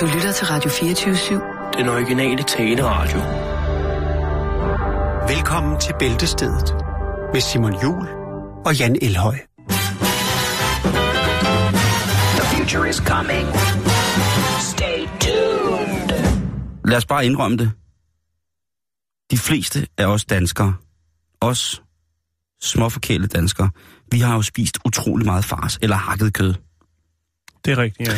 Du lytter til Radio 24-7. Den originale taleradio. Velkommen til Bæltestedet med Simon Jul og Jan Elhøj. The future is coming. Stay tuned. Lad os bare indrømme det. De fleste af os danskere, os småforkælede danskere, vi har jo spist utrolig meget fars eller hakket kød. Det er rigtigt, ja.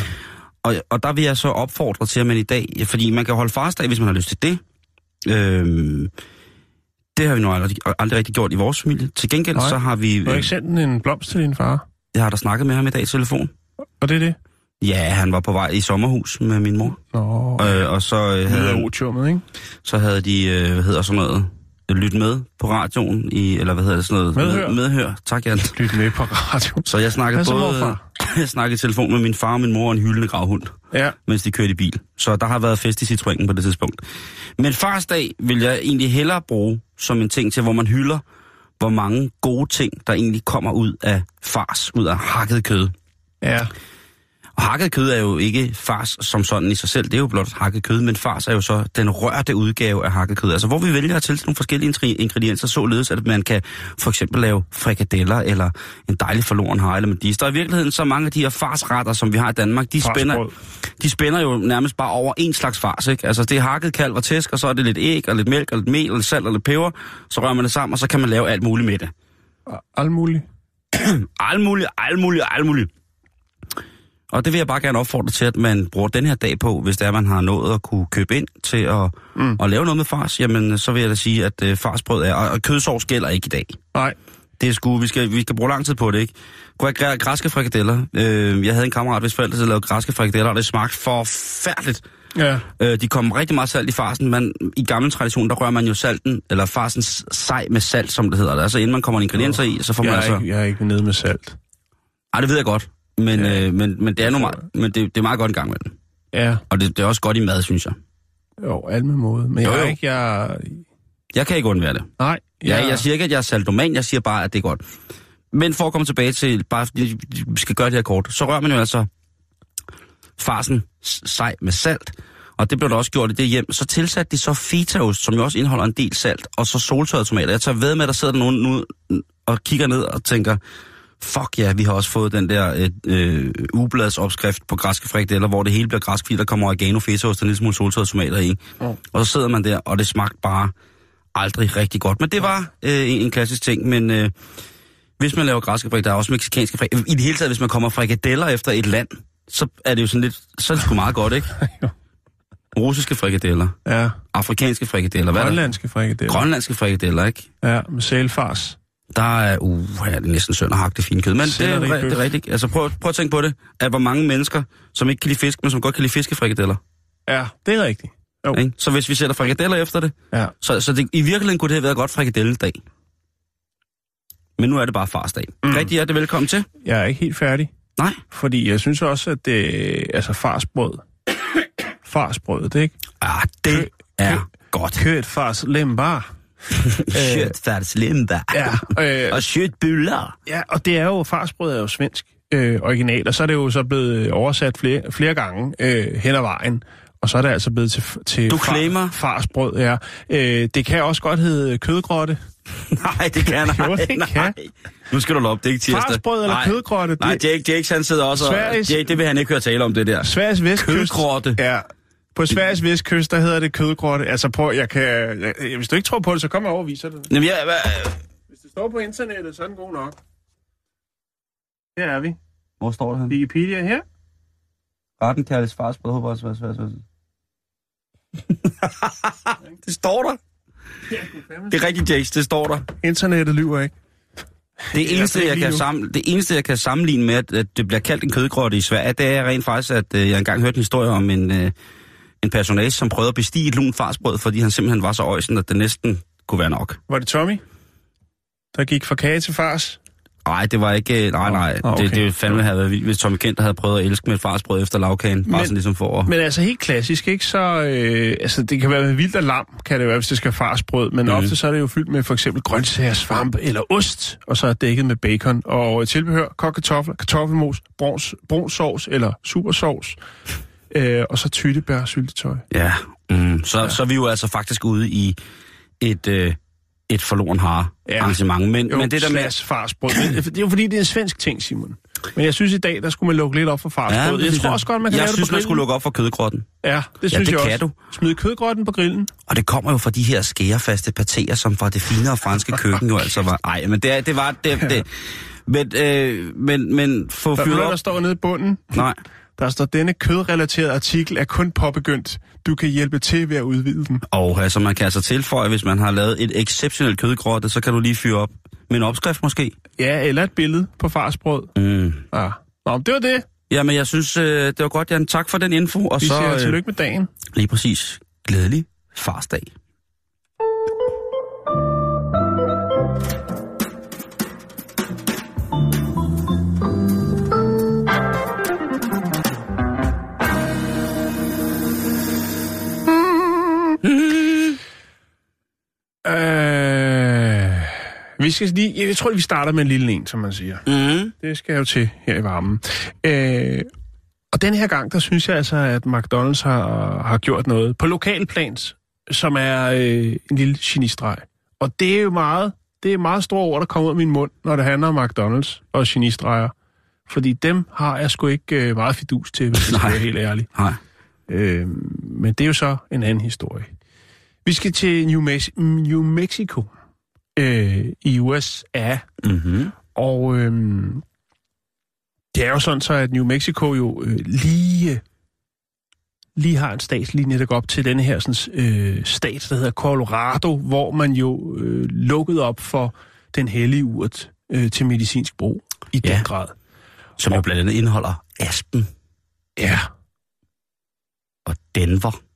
Og, og der vil jeg så opfordre til, at man i dag, fordi man kan holde farsdag, hvis man har lyst til det. Øhm, det har vi nu aldrig, aldrig rigtig gjort i vores familie. Til gengæld Nej. så har vi... Du har ikke sendt en blomst til din far? Jeg har da snakket med ham i dag i telefon. Og det er det? Ja, han var på vej i sommerhus med min mor. Nå, Øh, og så, øh, havde, han- otiummet, ikke? så havde de, øh, hvad hedder sådan noget, lyt med på radioen, i, eller hvad hedder det sådan noget? Medhør. Med, medhør. Tak, Jan. Lyt med på radio. Så jeg snakkede så, både... morfar? jeg snakkede i telefon med min far og min mor og en hyldende gravhund, Ja, mens de kørte i bil. Så der har været fest i Citroënen på det tidspunkt. Men farsdag vil jeg egentlig hellere bruge som en ting til, hvor man hylder, hvor mange gode ting, der egentlig kommer ud af fars, ud af hakket kød. ja. Og hakket kød er jo ikke fars som sådan i sig selv, det er jo blot hakket kød, men fars er jo så den rørte udgave af hakket kød. Altså hvor vi vælger at tilsætte nogle forskellige ingredienser, således at man kan for eksempel lave frikadeller eller en dejlig forloren hare eller medis. Der er i virkeligheden så mange af de her farsretter, som vi har i Danmark, de spænder, de spænder jo nærmest bare over en slags fars. Ikke? Altså det er hakket kalv og tæsk, og så er det lidt æg og lidt mælk og lidt mel og lidt salt og lidt peber. Så rører man det sammen, og så kan man lave alt muligt med det. Alt muligt. Alt muligt, alt muligt, alt muligt. Og det vil jeg bare gerne opfordre til, at man bruger den her dag på, hvis det er, man har nået at kunne købe ind til at, mm. at lave noget med fars, jamen så vil jeg da sige, at øh, farsbrød er, og, og kødsovs gælder ikke i dag. Nej, Det er sgu, vi skal, vi skal bruge lang tid på det, ikke? Kunne have græske frikadeller. Øh, jeg havde en kammerat, hvis forældre lavede græske frikadeller, og det smagte forfærdeligt. ja. Øh, de kom rigtig meget salt i farsen, men i gammel tradition, der rører man jo salten, eller farsens sej med salt, som det hedder. Altså inden man kommer ingredienser i, så får man Jeg altså... ikke, jeg er ikke nede med salt. Ej, det ved jeg godt. Men, Ja. øh, men, men det er nu meget, men det, det er meget godt en gang med den. Ja, Og det, det er også godt i mad, synes jeg. jo, alt med måde. Men Jo, jeg jo. ikke, jeg... Jeg kan ikke undvære det. Nej, Ja, jeg siger ikke, at jeg er saldoman, jeg siger bare, at det er godt. Men for at komme tilbage til, bare vi skal gøre det her kort, så rører man jo altså farsen sej med salt, og det blev der også gjort i det hjem. Så tilsatte de så fetaost, som jo også indeholder en del salt, og så soltørrede tomater. Jeg tager ved med, at der sidder der nogen nu og kigger ned og tænker, fuck ja, vi har også fået den der øh, øh, ubladsopskrift på græske frikadeller, hvor det hele bliver græsk, fordi der kommer oregano, fetaost og en lille smule soltørrede tomater i. Mm. Og så sidder man der, og det smagte bare aldrig rigtig godt. Men det var øh, en, en klassisk ting, men øh, hvis man laver græske frikadeller, der er også meksikanske frikadeller. I det hele taget, hvis man kommer frikadeller efter et land, så er det jo sådan lidt, så er det sgu meget godt, ikke? Russiske frikadeller, Ja, afrikanske frikadeller, er grønlandske frikadeller. Grønlandske frikadeller, ikke? Ja, med sælfars. Der er, uh, er det næsten synd at hakke det fine kød. Men det er, det er rigtigt. Altså prøv, prøv at tænke på det. At hvor mange mennesker, som ikke kan lide fisk, men som godt kan lide fiskefrikadeller. Ja, det er rigtigt. Jo. Ikke? Så hvis vi sætter frikadeller efter det, Ja. så, så det, i virkeligheden kunne det have været godt frikadelledag. Men nu er det bare farsdag. Mm. Rigtig hjertelig velkommen til. Jeg er ikke helt færdig. Nej. Fordi jeg synes også, at det... Altså, farsbrød. Farsbrød, det ikke? Ah, det er godt. Kørt fars lembar. Kjøtfærdslimba. Ja, øh, Og kjøtbyller. ja, og det er jo... Farsbrød er jo svensk øh, original, og så er det jo så blevet oversat flere, flere gange øh, hen ad vejen. Og så er det altså blevet til, til Du claimer? farsbrød, ja. Øh, det kan også godt hedde kødgrotte. Nej, det kan Jo, nej. det nej. kan. Nu skal du op, det er ikke tirsdag. Farsbrød eller nej. kødgrotte, det- Nej, Jake, Jake han sidder også og... Sveriges- Jake, det vil han ikke høre tale om, det der. Sveriges vestkyst. Kødgrotte. Ja. På Sveriges vestkyst, der hedder det kødgrotte. Altså prøv, jeg kan... Jeg, hvis du ikke tror på det, så kom jeg over og viser det. Jamen, jeg, hvad, Hvis det står på internettet, så er den god nok. Her er vi. hvor står det her? Wikipedia her. Retten kaldes farsbrød, håber også, hvad, hvad. det står der. Det er rigtigt, Jace, det står der. Internettet lyver ikke. Det eneste, jeg kan nu. sammen, det eneste, jeg kan sammenligne med, at, at det bliver kaldt en kødgrotte i Sverige, det er rent faktisk, at øh, jeg engang hørte en historie om en, øh, en personage, som prøvede at bestige et lun farsbrød, fordi han simpelthen var så øjsen, at det næsten kunne være nok. Var det Tommy? Der gik fra kage til fars? Nej, det var ikke... øh, Nej, nej. Nå, okay. Det, det fandme have været vildt, hvis Tommy Kent havde prøvet at elske med et farsbrød efter lavkagen. Bare Men- sådan ligesom for at... Men altså helt klassisk, ikke? Så, øh, altså, det kan være med vildt og lam, kan det være, hvis det skal farsbrød. Men mm. ofte så er det jo fyldt med for eksempel grøntsager, svamp eller ost, og så er dækket med bacon. Og tilbehør, kok kartofler, kartoffelmos, bruns, brun sovs eller supersovs. Øh, og så tyttebær syltetøj. Ja, mm, så, ja. så er vi jo altså faktisk ude i et, øh, et forloren hare Ja. arrangement. Men, Jo, men det der med... farsbrød. Men det er jo fordi, det er en svensk ting, Simon. Men jeg synes i dag, der skulle man lukke lidt op for farsbrød. det jeg synes tror også godt, man kan jeg lave synes, det på man grillen. skulle lukke op for kødgrotten. Ja, det synes det jeg kan også. du. Smid kødgrotten på grillen. Og det kommer jo fra de her skærefaste patéer, som fra det finere franske køkken jo altså var... Ej, men det, det var... Det, det, men, øh, men, men få Der, fyret der op... står nede i bunden, Nej, der står, denne kødrelaterede artikel er kun påbegyndt. Du kan hjælpe til ved at udvide den. og altså man kan altså tilføje, hvis man har lavet et exceptionelt kødgrotte, så kan du lige fyre op med en opskrift måske. Ja, eller et billede på farsbrød. Mm. Ja. Nå, det var det. Jamen, jeg synes, øh, det var godt, Jan. Tak for den info. Og Vi så siger øh, tillykke med dagen. lige præcis glædelig farsdag. Øh, vi skal lige, jeg tror, vi starter med en lille en, som man siger. Mm. Det skal jeg jo til her i varmen. Øh, og den her gang, der synes jeg altså, at McDonald's har, har gjort noget på lokalplans, som er øh, en lille genistreg. Og det er jo meget, det er meget store ord, der kommer ud af min mund, når det handler om McDonald's og genistreger. Fordi dem har jeg sgu ikke øh, meget fidus til, hvis jeg skal være helt ærlig. Nej. Øh, men det er jo så en anden historie. Vi skal til New, Mex- New Mexico øh, i USA. Mm-hmm. Og øhm, det er jo sådan så, at New Mexico jo øh, lige, lige har en statslinje, der går op til denne her sådan, øh, stat, der hedder Colorado, hvor man jo øh, lukkede op for den hellige urt øh, til medicinsk brug i Ja. den grad. Som jo blandt andet indeholder Aspen Ja, og Denver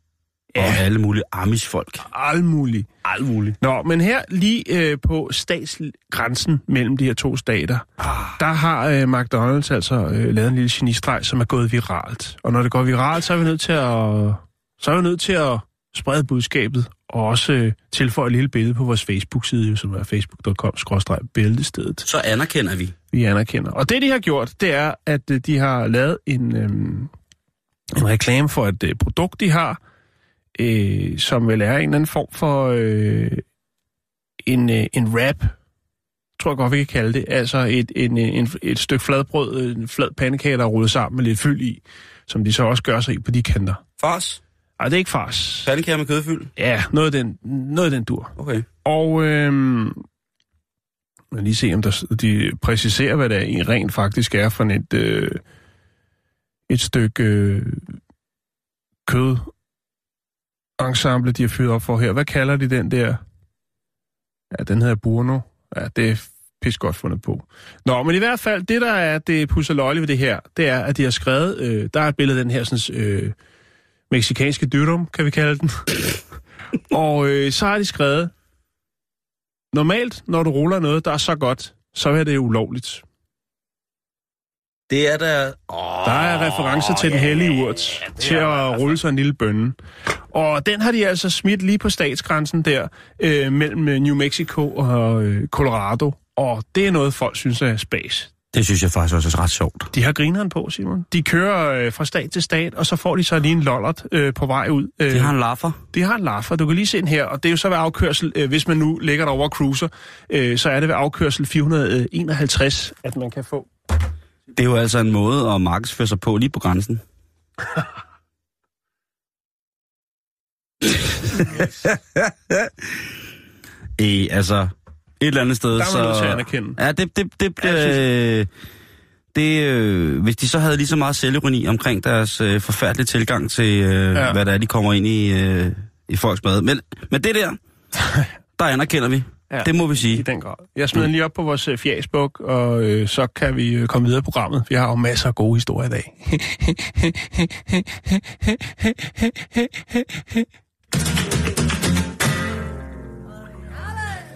ja. og alle mulige amisfolk. alt muligt. Alt muligt. Nå, men her lige øh, på statsgrænsen mellem de her to stater, Ah. der har øh, McDonald's altså øh, lavet en lille genistreg, som er gået viralt. Og når det går viralt, så er vi nødt til at, så er vi nødt til at sprede budskabet, og også øh, tilføje et lille billede på vores Facebook-side, som er facebook.com-bæltestedet. Så anerkender vi. Vi anerkender. Og det, de har gjort, det er, at øh, de har lavet en, øh, en reklame for et øh, produkt, de har, øh, som vel er en eller anden form for øh, en, øh, en wrap, tror jeg godt, vi kan kalde det. Altså et, en, en, et stykke fladbrød, en flad pandekage, der er rullet sammen med lidt fyld i, som de så også gør sig i på de kanter. Fars. Ej, det er ikke fars. Pandekager med kødfyld. Ja, noget af den, noget af den dur. Okay. Og øhm, jeg lige se, om der, de præciserer, hvad det er, rent faktisk er for et, øh, et stykke øh, kød ensemble, de har fyret op for her. Hvad kalder de den der? Ja, den hedder Burno. Ja, det er pis godt fundet på. Nå, men i hvert fald, det der er det pusseløjlige ved det her, det er, at de har skrevet, øh, der er et billede af den her sådan, øh, meksikanske dyrum, kan vi kalde den. og øh, så har de skrevet, normalt, når du ruller noget, der er så godt, så er det ulovligt. Det er der... Oh, Der er referencer til den hellige urt, til at rulle sig en lille bønne. Og den har de altså smidt lige på statsgrænsen der, øh, mellem øh, New Mexico og øh, Colorado. Og det er noget, folk synes er spas. Det synes jeg faktisk også er ret sjovt. De har grineren på, Simon. De kører øh, fra stat til stat, og så får de så lige en lollert øh, på vej ud. Øh, Det har en laffer. De har en laffer. Du kan lige se den her, og det er jo så ved afkørsel, øh, hvis man nu ligger derovre og cruiser, øh, så er det ved afkørsel 451, at man kan få. Det er jo altså en måde at markedsføre sig på lige på grænsen. e, altså, et eller andet sted, Der er så... nødt til at anerkende. Ja, det, det, det. Ja, øh, det, øh, hvis de så havde lige så meget selvironi omkring deres øh, forfærdelige tilgang til, øh, ja. hvad der er, de kommer ind i, øh, i folks mad. Men, men det der, der anerkender vi. Ja. Det må vi I sige. den grad. Jeg smider den lige op på vores øh, fjasbuk, og øh, så kan vi øh, komme videre i programmet. Vi har jo masser af gode historier i dag.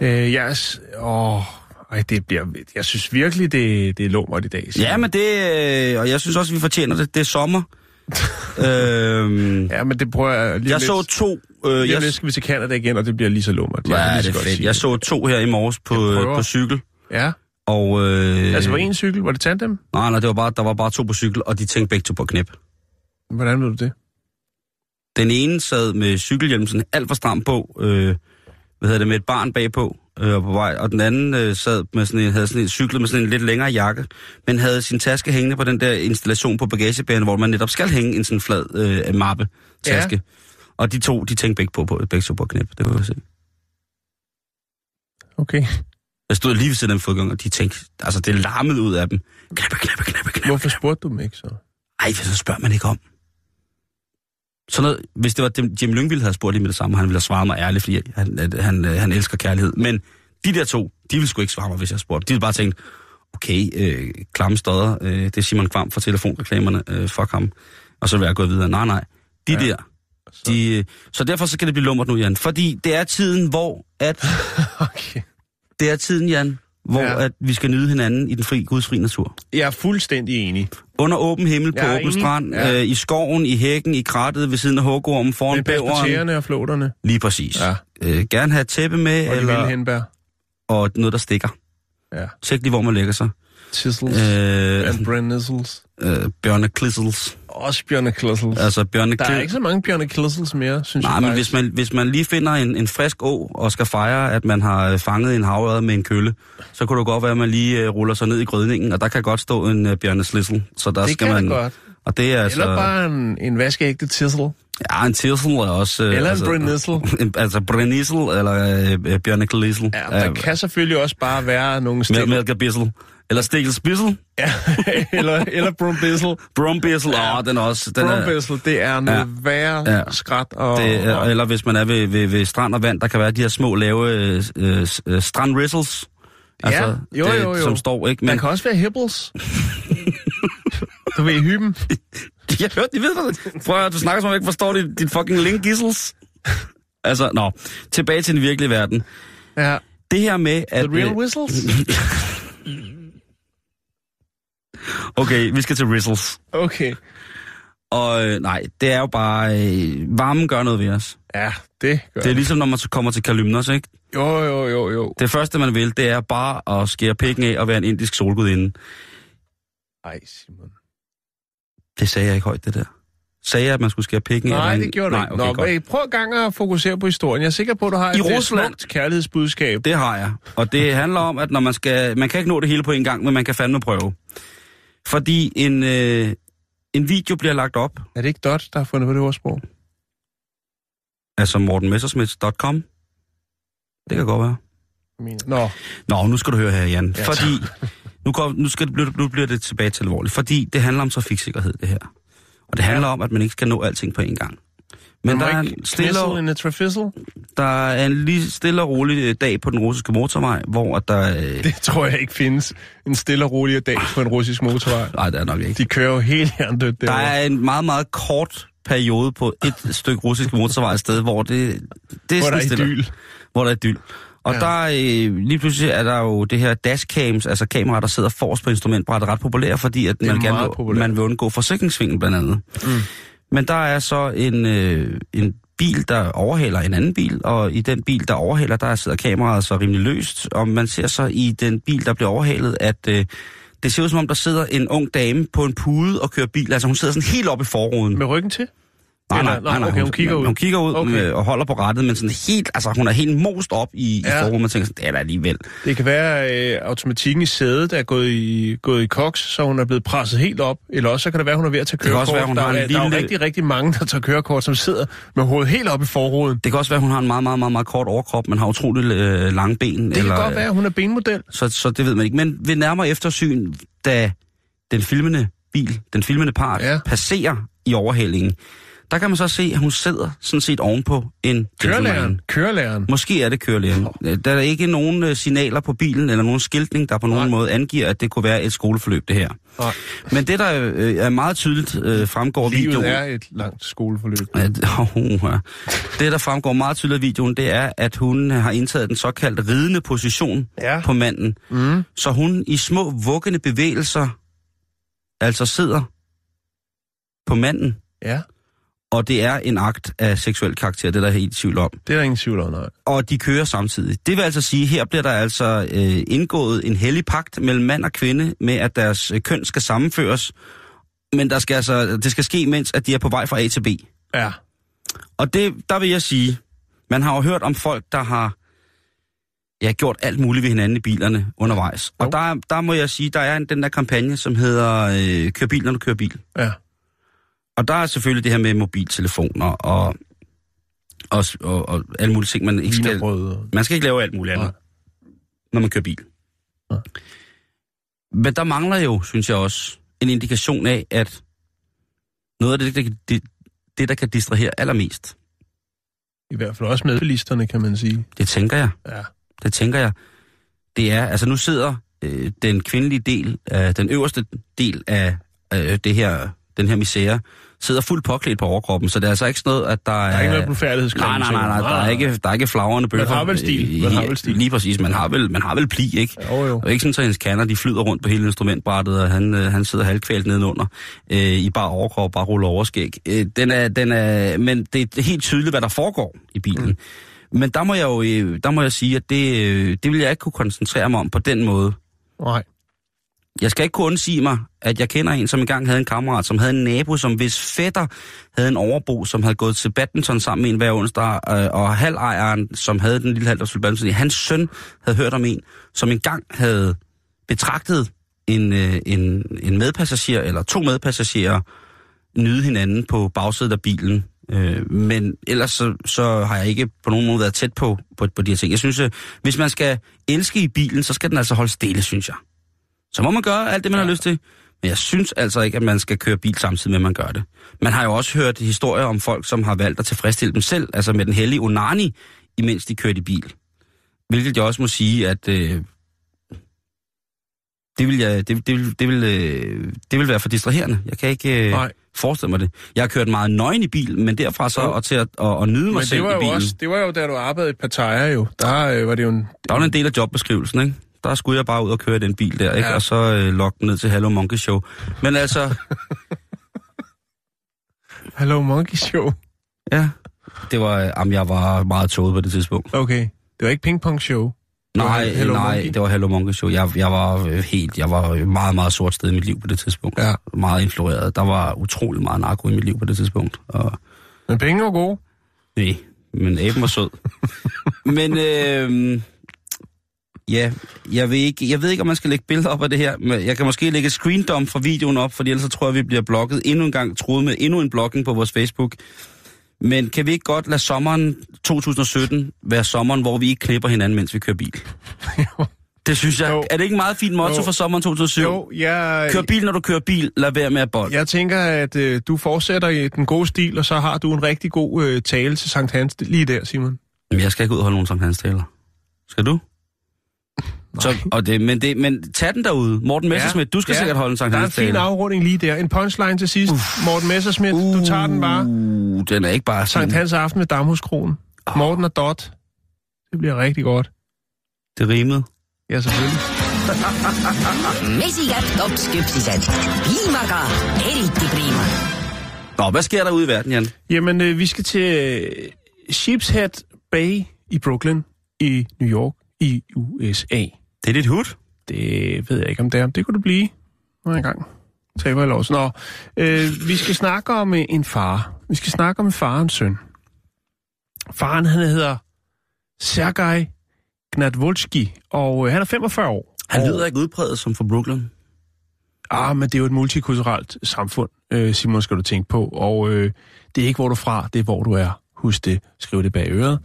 øh, yes. Åh, ej, det bliver... Jeg synes virkelig, det, det er lummert i dag. Simon. Ja, men det... Øh, og jeg synes også, vi fortjener det. Det er sommer. øhm, Ja, men det prøver jeg lige jeg om så lidt. to... Øh, Lige jeg, lidt skal vi til Canada igen, og det bliver lige så ja, lige det er godt fedt. Jeg det. så to her i morges på, prøver. på cykel. Ja, Og, øh, altså på en cykel, var det tandem? Nej, nej, det var bare, der var bare to på cykel, og de tænkte begge to på knæp. Hvordan ved du det? Den ene sad med cykelhjelm sådan alt for stram på, øh, hvad hedder det, med et barn bagpå øh, og på vej, og den anden øh, sad med sådan en, havde sådan en, cyklet med sådan en lidt længere jakke, men havde sin taske hængende på den der installation på bagagebæren, hvor man netop skal hænge en sådan flad øh, mappe taske. Ja. Og de to, de tænkte begge på, på begge to på knæp, det kunne jeg se. Okay. Jeg stod lige ved siden af en fodgang, og de tænkte, altså det larmede ud af dem. Knappe, knappe, knappe, knappe. Hvorfor spurgte du dem ikke så? Ej, så spørger man ikke om. Sådan noget, hvis det var dem, Jim Lyngvild havde spurgt lige med det samme, han ville have svaret mig ærligt, fordi han, han, han, han elsker kærlighed. Men de der to, de ville sgu ikke svare mig, hvis jeg spurgte. De ville bare tænke, okay, øh, klamme stodder, øh, det er Simon Kvam fra telefonreklamerne, øh, fuck ham. Og så vil jeg gå videre. Nej, nej. De ja. der, de, øh, så derfor så skal det blive lummert nu, Jan. Fordi det er tiden, hvor at... Okay. Det er tiden, Jan, hvor Ja. at vi skal nyde hinanden i den fri, gudsfri natur. Jeg er fuldstændig enig. Under åben himmel på åben enig. strand, Ja. øh, i skoven, i hækken, i krattet, ved siden af huggormen, foran bæveren. tæerne og flåterne. Lige præcis. Ja. Øh, gerne have et tæppe med, Og de eller, vilde henbær. og noget, der stikker. Ja. Tjek lige, hvor man lægger sig. Tissels. Øh, and Brennissels. øh, bjørneklissels. Også Bjørne Klissels. Altså Der er ikke så mange Bjørne Klissels mere, synes Nej, jeg men faktisk. hvis man, hvis man lige finder en, en frisk å og skal fejre, at man har øh, fanget en havørred med en kølle, så kunne det godt være, at man lige uh, ruller sig ned i grødningen, og der kan godt stå en uh, bjørneslissel. Så der Det skal man, godt. Og det er altså... Eller bare en, en vaskeægte tissel. Ja, en tissel er også... øh, Eller en altså, brennissel. en- altså brennissel eller øh, øh, bjørneklissel. Ja, der kan selvfølgelig også bare være nogle stil. mælkebissel. Eller stikkelspissel. Ja, eller, eller brumbissel. Brumbissel. Åh, Ja. oh, den er også... Den er, Brumbissel, det er noget Ja. værre Ja. skrat. Og, det, er, og, eller hvis man er ved, ved, ved strand og vand, der kan være de her små lave øh, øh, øh, strandrissels. Altså, Ja, jo, det, jo, jo. Som står, ikke? der Men, kan også være hibbles. du ved, hyben. jeg hørte, de ved hvad. Prøv at du snakker som om jeg ikke forstår dit, dit fucking link gissels. altså, nå. Tilbage til den virkelige verden. Ja. Det her med, at... The real øh, whistles. okay, vi skal til Rizzles. Okay. Og øh, nej, det er jo bare... Øh, varmen gør noget ved os. Ja, det gør Det er ligesom, når man så kommer til Kalymnos, ikke? Jo, jo, jo, jo. Det første, man vil, det er bare at skære pikken af og være en indisk solgudinde. Ej, Simon. Det sagde jeg ikke højt, det der. Sagde jeg, at man skulle skære pikken af? Nej, være en- det gjorde du Nej, ikke. okay, Nå, godt. prøv en gang at fokusere på historien. Jeg er sikker på, at du har I et Rusland- smukt kærlighedsbudskab. Det har jeg. Og det handler om, at når man skal... Man kan ikke nå det hele på en gang, men man kan fandme prøve. Fordi en, øh, en video bliver lagt op, Er det ikke Dot, der har fundet på det ordsprog? altså mortenmessersmith.com. Det kan godt være. Nå, Nå, nu skal du høre her, Jan. Ja, Fordi, nu, går, nu, skal det, nu bliver det tilbage til alvorligt. Fordi det handler om trafiksikkerhed, det her. Og det handler om, at man ikke skal nå alting på en gang. Men der er, en stille, traffizzle? der er en lige stille og rolig øh, dag på den russiske motorvej, hvor at der... Øh, Det tror jeg ikke findes. En stille og rolig dag på en russisk motorvej. nej, det er nok ikke. De kører jo helt hjernedødt Der derovre. er en meget, meget kort periode på et stykke russisk motorvej et sted, hvor det, det er Hvor der er stille. idyl. Hvor der er idyl. Og Ja. der øh, lige pludselig er der jo det her dashcams, altså kameraer, der sidder forrest på instrumentbrættet, ret populære, fordi at man, gerne vil, man vil undgå forsikringsvingen blandt andet. Mm. Men der er så en, øh, en bil, der overhaler en anden bil, og i den bil, der overhaler, der sidder kameraet så rimelig løst, og man ser så i den bil, der bliver overhalet, at øh, det ser ud som om, der sidder en ung dame på en pude og kører bil. Altså hun sidder sådan helt oppe i forruden. Med ryggen til? Nej, nej, nej, nej, okay, hun kigger ud. Hun kigger ud Okay. okay. og holder på rettet, men sådan helt, altså hun er helt most op i, Ja. i forruden. Man tænker sådan, det er da alligevel. Det kan være, øh, automatikken i sædet er gået i, gået i koks, så hun er blevet presset helt op. Eller også så kan det være, at hun er ved at tage kan kørekort. også være, hun der, har en er, der er jo lille- rigtig, rigtig mange, der tager kørekort, som sidder med hovedet helt op i forruden. Det kan også være, at hun har en meget, meget, meget, meget kort overkrop, men har utrolig øh, lange ben. Det eller, kan godt være, at hun er benmodel. Så, så det ved man ikke. Men ved nærmere eftersyn, da den filmende bil, den filmende part, Ja. passerer i overhalingen, der kan man så se, at hun sidder sådan set ovenpå en Kørelæreren. Kørelæreren. Måske er det kørelæreren. Der er ikke nogen øh, signaler på bilen, eller nogen skiltning, der på nogen Nej. måde angiver, at det kunne være et skoleforløb, det her. Nej. Men det, der øh, er meget tydeligt øh, fremgår af videoen... Er et langt skoleforløb. At, oh, ja. Det, der fremgår meget tydeligt af videoen, det er, at hun har indtaget den såkaldte ridende position Ja. på manden. Mm. Så hun i små vuggende bevægelser altså sidder på manden, Ja, og det er en akt af seksuel karakter, det er der helt tvivl om. det er der ingen tvivl om, nej. Og de kører samtidig. Det vil altså sige, her bliver der altså øh, indgået en hellig pagt mellem mand og kvinde med, at deres øh, køn skal sammenføres, Men der skal altså, det skal ske, mens at de er på vej fra A til B. Ja. Og det, der vil jeg sige, man har jo hørt om folk, der har ja, gjort alt muligt ved hinanden i bilerne undervejs. Jo. Og der, der må jeg sige, der er en, den der kampagne, som hedder øh, Kør bil, når du kører bil. Ja. Og der er selvfølgelig det her med mobiltelefoner og, og, og, og alle mulige ting, man ikke skal... Man skal ikke lave alt muligt andet, når man kører bil. Nej. Men der mangler jo, synes jeg også, en indikation af, at noget af det, der, kan- det, det der kan distrahere allermest, I hvert fald også med bilisterne, kan man sige. det tænker jeg, Ja. det tænker jeg, det er, altså nu sidder øh, den kvindelige del, af, den øverste del af øh, det her, den her misære, sidder fuldt påklædt på overkroppen, så det er altså ikke sådan noget, at der er... Der er ikke noget blodfærdighedskrem. Nej, nej, nej, nej, der er ikke, der er ikke flagrende bøffer. har vel stil, man har vel stil. Lige præcis, man har vel, man har vel pli, ikke? Jo, jo. Og ikke sådan, at hendes kanner, de flyder rundt på hele instrumentbrættet, og han, øh, han sidder halvkvælt nedenunder øh, i bare overkrop, bare ruller overskæg. Øh, den er, den er, men det er helt tydeligt, hvad der foregår i bilen. Mm. Men der må jeg jo øh, der må jeg sige, at det, øh, det vil jeg ikke kunne koncentrere mig om på den måde. Nej. Jeg skal ikke kunne undsige mig, at jeg kender en, som engang havde en kammerat, som havde en nabo, som hvis fætter havde en overbo, som havde gået til badminton sammen med en hver onsdag, øh, og halvejeren, som havde den lille halv, badminton, hans søn havde hørt om en, som engang havde betragtet en, øh, en, en medpassager, eller to medpassagerer, nyde hinanden på bagsædet af bilen. Øh, men ellers så, så har jeg ikke på nogen måde været tæt på, på, på de her ting. Jeg synes, øh, hvis man skal elske i bilen, så skal den altså holde stille, synes jeg. Så må man gøre alt det, man ja. har lyst til. Men jeg synes altså ikke, at man skal køre bil samtidig med, at man gør det. Man har jo også hørt historier om folk, som har valgt at tilfredsstille dem selv, altså med den hellige onani, imens de kørte i bil. Hvilket jeg også må sige, at øh, det, vil jeg, det, det, vil, det, vil, øh, det vil være for distraherende. Jeg kan ikke øh, Nej. forestille mig det. Jeg har kørt meget nøgen i bil, men derfra så Jo. og til at og, og nyde mig Men selv det var, i jo bilen. også, det var jo, da du arbejdede i Pattaya jo. Der øh, var det jo en... Der var en del af jobbeskrivelsen, ikke? Der skulle jeg bare ud og køre den bil der, ikke? Ja. Og så øh, den ned til Hello Monkey Show. Men altså, Hello Monkey Show. ja, det var, øh, jamen, jeg var meget tåget på det tidspunkt. Okay. Det var ikke Ping Pong Show. Nej, Hello nej, Monkey. det var Hello Monkey Show. Jeg, jeg var øh, helt, jeg var øh, meget, meget sort sted i mit liv på det tidspunkt. Ja. Meget influeret. Der var utrolig meget narko i mit liv på det tidspunkt. Og Men penge var gode. nej, men aben var sød. men øh, ja, jeg ved, ikke, jeg ved ikke, om man skal lægge billeder op af det her. Men jeg kan måske lægge et screen dump fra videoen op, fordi ellers så tror jeg, vi bliver blokket endnu en gang, troet med endnu en blokking på vores Facebook. Men kan vi ikke godt lade sommeren 2017 være sommeren, hvor vi ikke knipper hinanden, mens vi kører bil? det synes jeg. Jo. Er det ikke en meget fint motto Jo. for sommeren 2007? Jo, jeg, Kør bil, når du kører bil. Lad være med at bold. jeg tænker, at øh, du fortsætter i den gode stil, og så har du en rigtig god øh, tale til Sankt Hans lige der, Simon. Men jeg skal ikke ud og holde nogen Sankt Hans taler. Skal du? Så, og det, men, det, men tag den derude. Morten Messerschmidt, du skal Ja. sikkert holde en Sankt Der er en Hans fin afrunding lige der. En punchline til sidst. Morten Messerschmidt, du tager den bare. Uh, den er ikke bare Sankt. Hans aften med Damhuskronen. Morten og Dot. Det bliver rigtig godt. Det rimede. Ja, selvfølgelig. mesikad topskypsised. Piimaga eriti priima. Nå, hvad sker der ude i verden, Jan? Jamen, øh, vi skal til Sheepshead Bay i Brooklyn i New York i USA. Det er dit hud. Det ved jeg ikke, om det er. Det kunne det blive. Nå, en gang. Taber jeg lov. Nå, øh, vi skal snakke om øh, en far. Vi skal snakke om en far og en søn. Faren, han hedder Sergej Gnatvolski, og øh, han er 45 år. Han og, lyder ikke udpræget som fra Brooklyn. Ah, men det er jo et multikulturelt samfund, øh, Simon, skal du tænke på. Og øh, det er ikke, hvor du er fra, det er, hvor du er. Husk det, skriv det bag øret,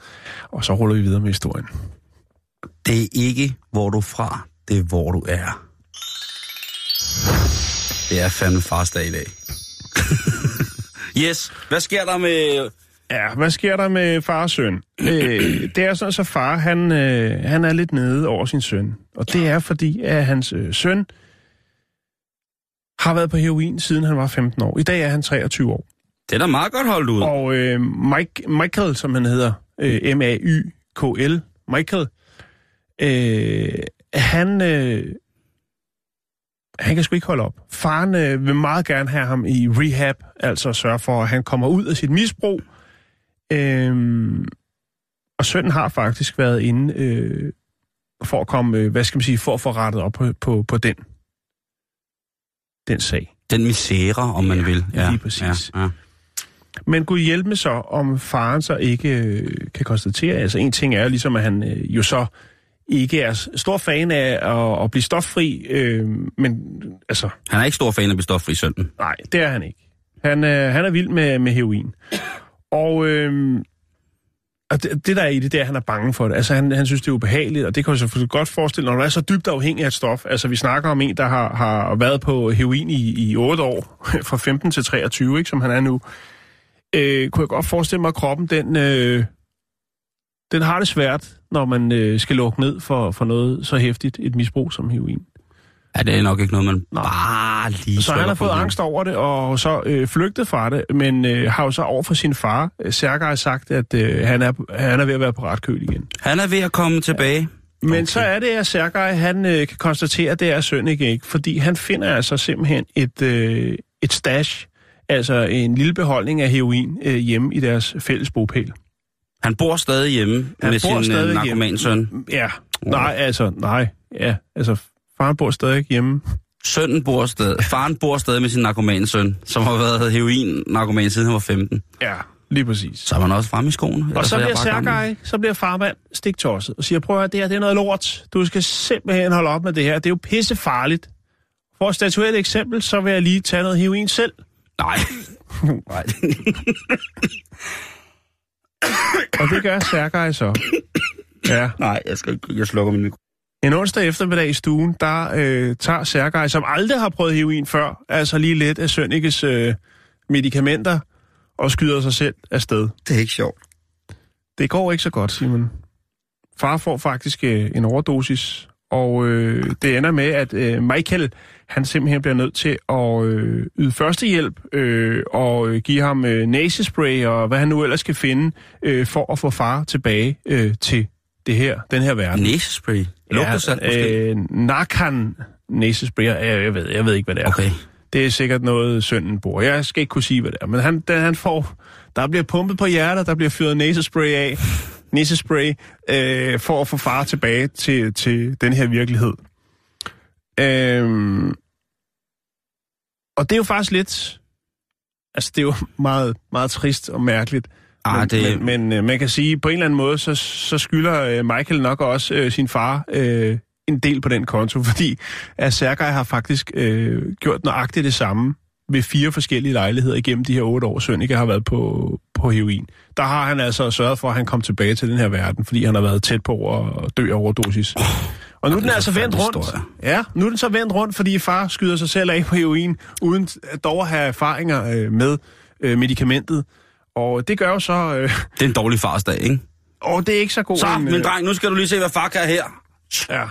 og så ruller vi videre med historien. Det er ikke, hvor du er fra. Det er, hvor du er. Det er fandme farsdag i dag. yes. Hvad sker der med... Ja, hvad sker der med far og søn? Øh, det er sådan, så far han, øh, han er lidt nede over sin søn. Og det er fordi, at hans øh, søn har været på heroin, siden han var 15 år. I dag er han 23 år. Det er da meget godt holdt ud. Og øh, Mike, Michael, som han hedder, øh, M-A-Y-K-L, Michael, øh, han, øh, han kan sgu ikke holde op. Faren øh, vil meget gerne have ham i rehab, altså sørge for, at han kommer ud af sit misbrug. Øh, og sønnen har faktisk været inde øh, for at komme, øh, hvad skal man sige, for at få rettet op på, på, på den, den sag. Den misære, om man vil. Ja, lige præcis. Ja, ja. Men Gud hjælpe mig så, om faren så ikke øh, kan konstatere, altså en ting er jo ligesom, at han øh, jo så ikke er stor fan af at, at blive stoffri, øh, men altså, Han er ikke stor fan af bestoffri sønnen. nej, det er han ikke. Han, øh, han er vild med, med heroin. Og, øh, og det, det, der er i det, det er, at han er bange for det. Altså, han, han synes, det er ubehageligt, og det kan jeg så godt forestille, når du er så dybt afhængig af et stof. Altså, vi snakker om en, der har, har været på heroin i, i 8 år, fra 15 til 23, ikke, som han er nu. Øh, kunne jeg godt forestille mig, at kroppen, den, øh, den har det svært, når man øh, skal lukke ned for, for noget så hæftigt, et misbrug som heroin. Ja, det er nok ikke noget, man bare lige Så han har fået angst over det, og så øh, flygtet fra det, men øh, har jo så over for sin far, øh, Sergej, sagt, at øh, han, er, han er ved at være på ret køl igen. Han er ved at komme tilbage. Men Okay. så er det, at Sergej, han øh, kan konstatere, at det er søn ikke, fordi han finder altså simpelthen et, øh, et stash, altså en lille beholdning af heroin øh, hjemme i deres fælles bopæl. Han bor stadig hjemme Han med bor sin øh, hjemme. narkomansøn. Ja, nej, altså, nej, ja, altså, faren bor stadig hjemme. Sønnen bor stadig. Faren bor stadig med sin narkomansøn, som har været heroin-narkoman siden han var 15. Ja, lige præcis. Så er man også fremme i skoene. Og så jeg bliver. Sergej, så bliver farmand stiktosset og siger, prøv at høre, det her det er noget lort. Du skal simpelthen holde op med det her. Det er jo pisse farligt. For at statuere et eksempel, så vil jeg lige tage noget heroin selv. Nej. Nej. Og det gør Sergej så. Ja. Nej, jeg, skal jeg slukker min mikro. En onsdag eftermiddag i stuen, der øh, tager Sergej, som aldrig har prøvet heroin før, altså lige lidt af Sønnekes øh, medicamenter, og skyder sig selv afsted. Det er ikke sjovt. Det går ikke så godt, Simon. Far får faktisk øh, en overdosis, og øh, det ender med, at øh, Michael, han simpelthen bliver nødt til at øh, yde førstehjælp øh, og øh, give ham øh, næsespray og hvad han nu ellers skal finde, øh, for at få far tilbage øh, til det her, den her verden. Næsespray. Lugtesalt måske. øh, Narcan næsespray, jeg, jeg, ved, jeg ved ikke, hvad det er. Okay. Det er sikkert noget, sønnen bruger. Jeg skal ikke kunne sige, hvad det er. Men han, da han får... Der bliver pumpet på hjertet, der bliver fyret næsespray af. Næsespray, øh, for at få far tilbage til, til den her virkelighed. Øhm, og det er jo faktisk lidt... Altså, det er jo meget, meget trist og mærkeligt. Ah, men, det- men, men øh, man kan sige, på en eller anden måde, så, så skylder øh, Michael nok også øh, sin far øh, en del på den konto, fordi at Sergej har faktisk øh, gjort nøjagtigt det samme ved fire forskellige lejligheder igennem de her otte år, Sønneke har været på, på heroin. Der har han altså sørget for, at han kom tilbage til den her verden, fordi han har været tæt på at dø af overdosis. Og nu er den er altså vendt rundt. historie. Ja, nu er den så vendt rundt, fordi far skyder sig selv af på heroin, uden at dog at have erfaringer øh, med øh, medicamentet. Og det gør jo så... Øh, Det er en dårlig farsdag, ikke? og det er ikke så god Så, en... min dreng, nu skal du lige se, hvad far kan her. Ja.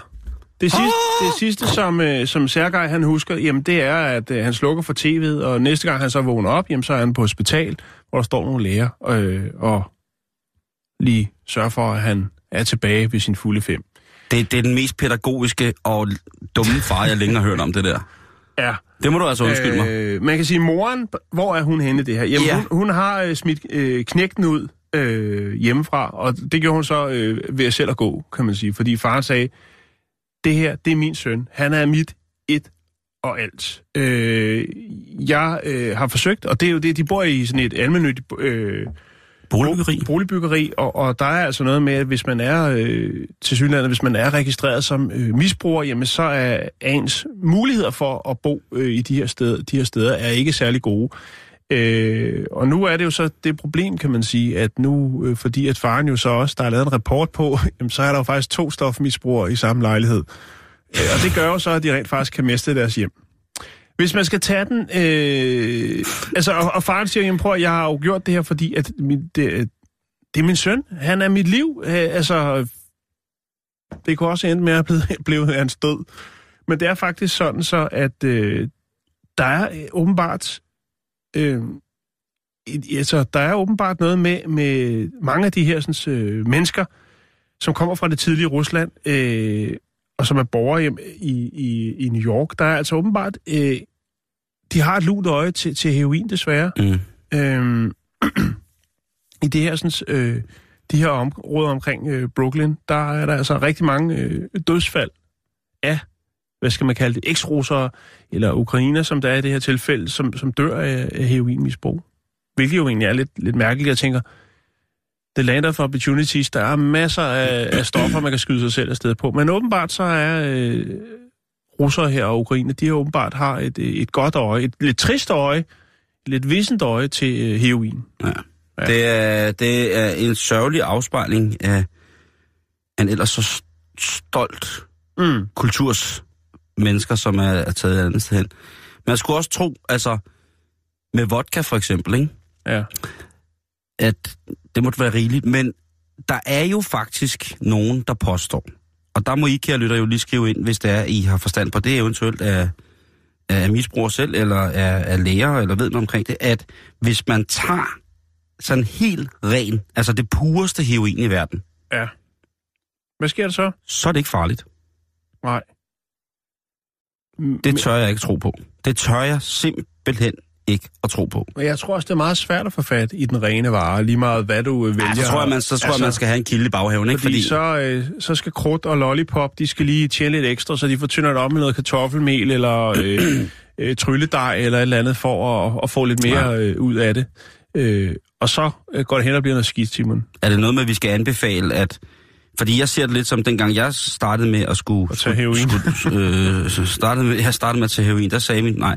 Det sidste, det sidste som, øh, som Sergej han husker, jamen det er, at øh, han slukker for tv'et, og næste gang han så vågner op, jamen så er han på hospital, hvor der står nogle læger, øh, og lige sørger for, at han er tilbage ved sin fulde fem. Det, det er den mest pædagogiske og dumme far, jeg længe har hørt om det der. Ja. Det må du altså undskylde mig. Øh, man kan sige, moren, hvor er hun henne det her? Jamen, Ja. hun, hun har øh, smidt øh, knægten ud øh, hjemmefra, og det gjorde hun så øh, ved at selv at gå, kan man sige. Fordi faren sagde, det her, det er min søn. Han er mit et og alt. Øh, jeg øh, har forsøgt, og det er jo det, de bor i sådan et almindeligt øh, Boligbyggeri. boligbyggeri, og, og der er altså noget med, at hvis man er øh, til synligheden, hvis man er registreret som øh, misbruger, jamen så er ens muligheder for at bo øh, i de her, steder, de her steder er ikke særlig gode. Øh, og nu er det jo så det problem, kan man sige, at nu, øh, fordi at faren jo så også, der er lavet en rapport på, jamen, så er der jo faktisk to stofmisbrugere i samme lejlighed. Øh, og det gør jo så, at de rent faktisk kan miste deres hjem. Hvis man skal tage den... Øh, altså, og, og faren siger, jamen prøv, jeg har jo gjort det her, fordi at min, det, det er min søn. Han er mit liv. Øh, altså, det kunne også ende med at blive, blevet hans død. Men det er faktisk sådan så, at øh, der er øh, åbenbart... Øh, altså, der er åbenbart noget med, med mange af de her sådan, øh, mennesker, som kommer fra det tidlige Rusland, øh, og som er borger i, i, i, i New York. Der er altså åbenbart... Øh, de har et lunt øje til, til heroin, desværre. Mm. Øhm, I det her, sådan, øh, de her områder omkring øh, Brooklyn, der er der altså rigtig mange øh, dødsfald af hvad skal man kalde det, eksrussere, eller ukrainer, som der er i det her tilfælde, som, som dør af, af heroinmisbrug. Hvilket jo egentlig er lidt, lidt mærkeligt. Jeg tænker, the land of opportunities, der er masser af, af stoffer, man kan skyde sig selv afsted på. Men åbenbart så er øh, russere her og ukrainer, de åbenbart har et, et godt øje, et lidt trist øje, et lidt vissent øje til øh, heroin. Ja. Ja. Det, er, det er en sørgelig afspejling af en ellers så stolt Mm. kulturs mennesker, som er, er taget et andet sted hen. Man skulle også tro, altså med vodka for eksempel, ikke? Ja. at det måtte være rigeligt, men der er jo faktisk nogen, der påstår, og der må I, kære lytter, jo lige skrive ind, hvis det er, I har forstand på det, eventuelt af, af misbrugere selv, eller af, af læger, eller ved noget omkring det, at hvis man tager sådan helt ren, altså det pureste heroin i verden, ja. Hvad sker der så? så er det ikke farligt. Nej. Det tør jeg ikke tro på. Det tør jeg simpelthen ikke at tro på. Men jeg tror også, det er meget svært at få fat i den rene vare, lige meget hvad du øh, vælger. Ja, så tror jeg, man, så tror altså, jeg, man skal have en kilde i baghaven, ikke? Fordi, fordi... Så, øh, så skal krudt og lollipop, de skal lige tjene lidt ekstra, så de får tyndet op med noget kartoffelmel eller øh, øh, trylledej eller et eller andet, for at, at få lidt mere øh, ud af det. Øh, og så øh, går det hen og bliver noget skidt, Simon. Er det noget med, at vi skal anbefale, at... Fordi jeg ser det lidt som dengang jeg startede med at skulle... At tage heroin. Skulle, øh, så startede med, jeg startede med at tage heroin, der sagde min... Nej,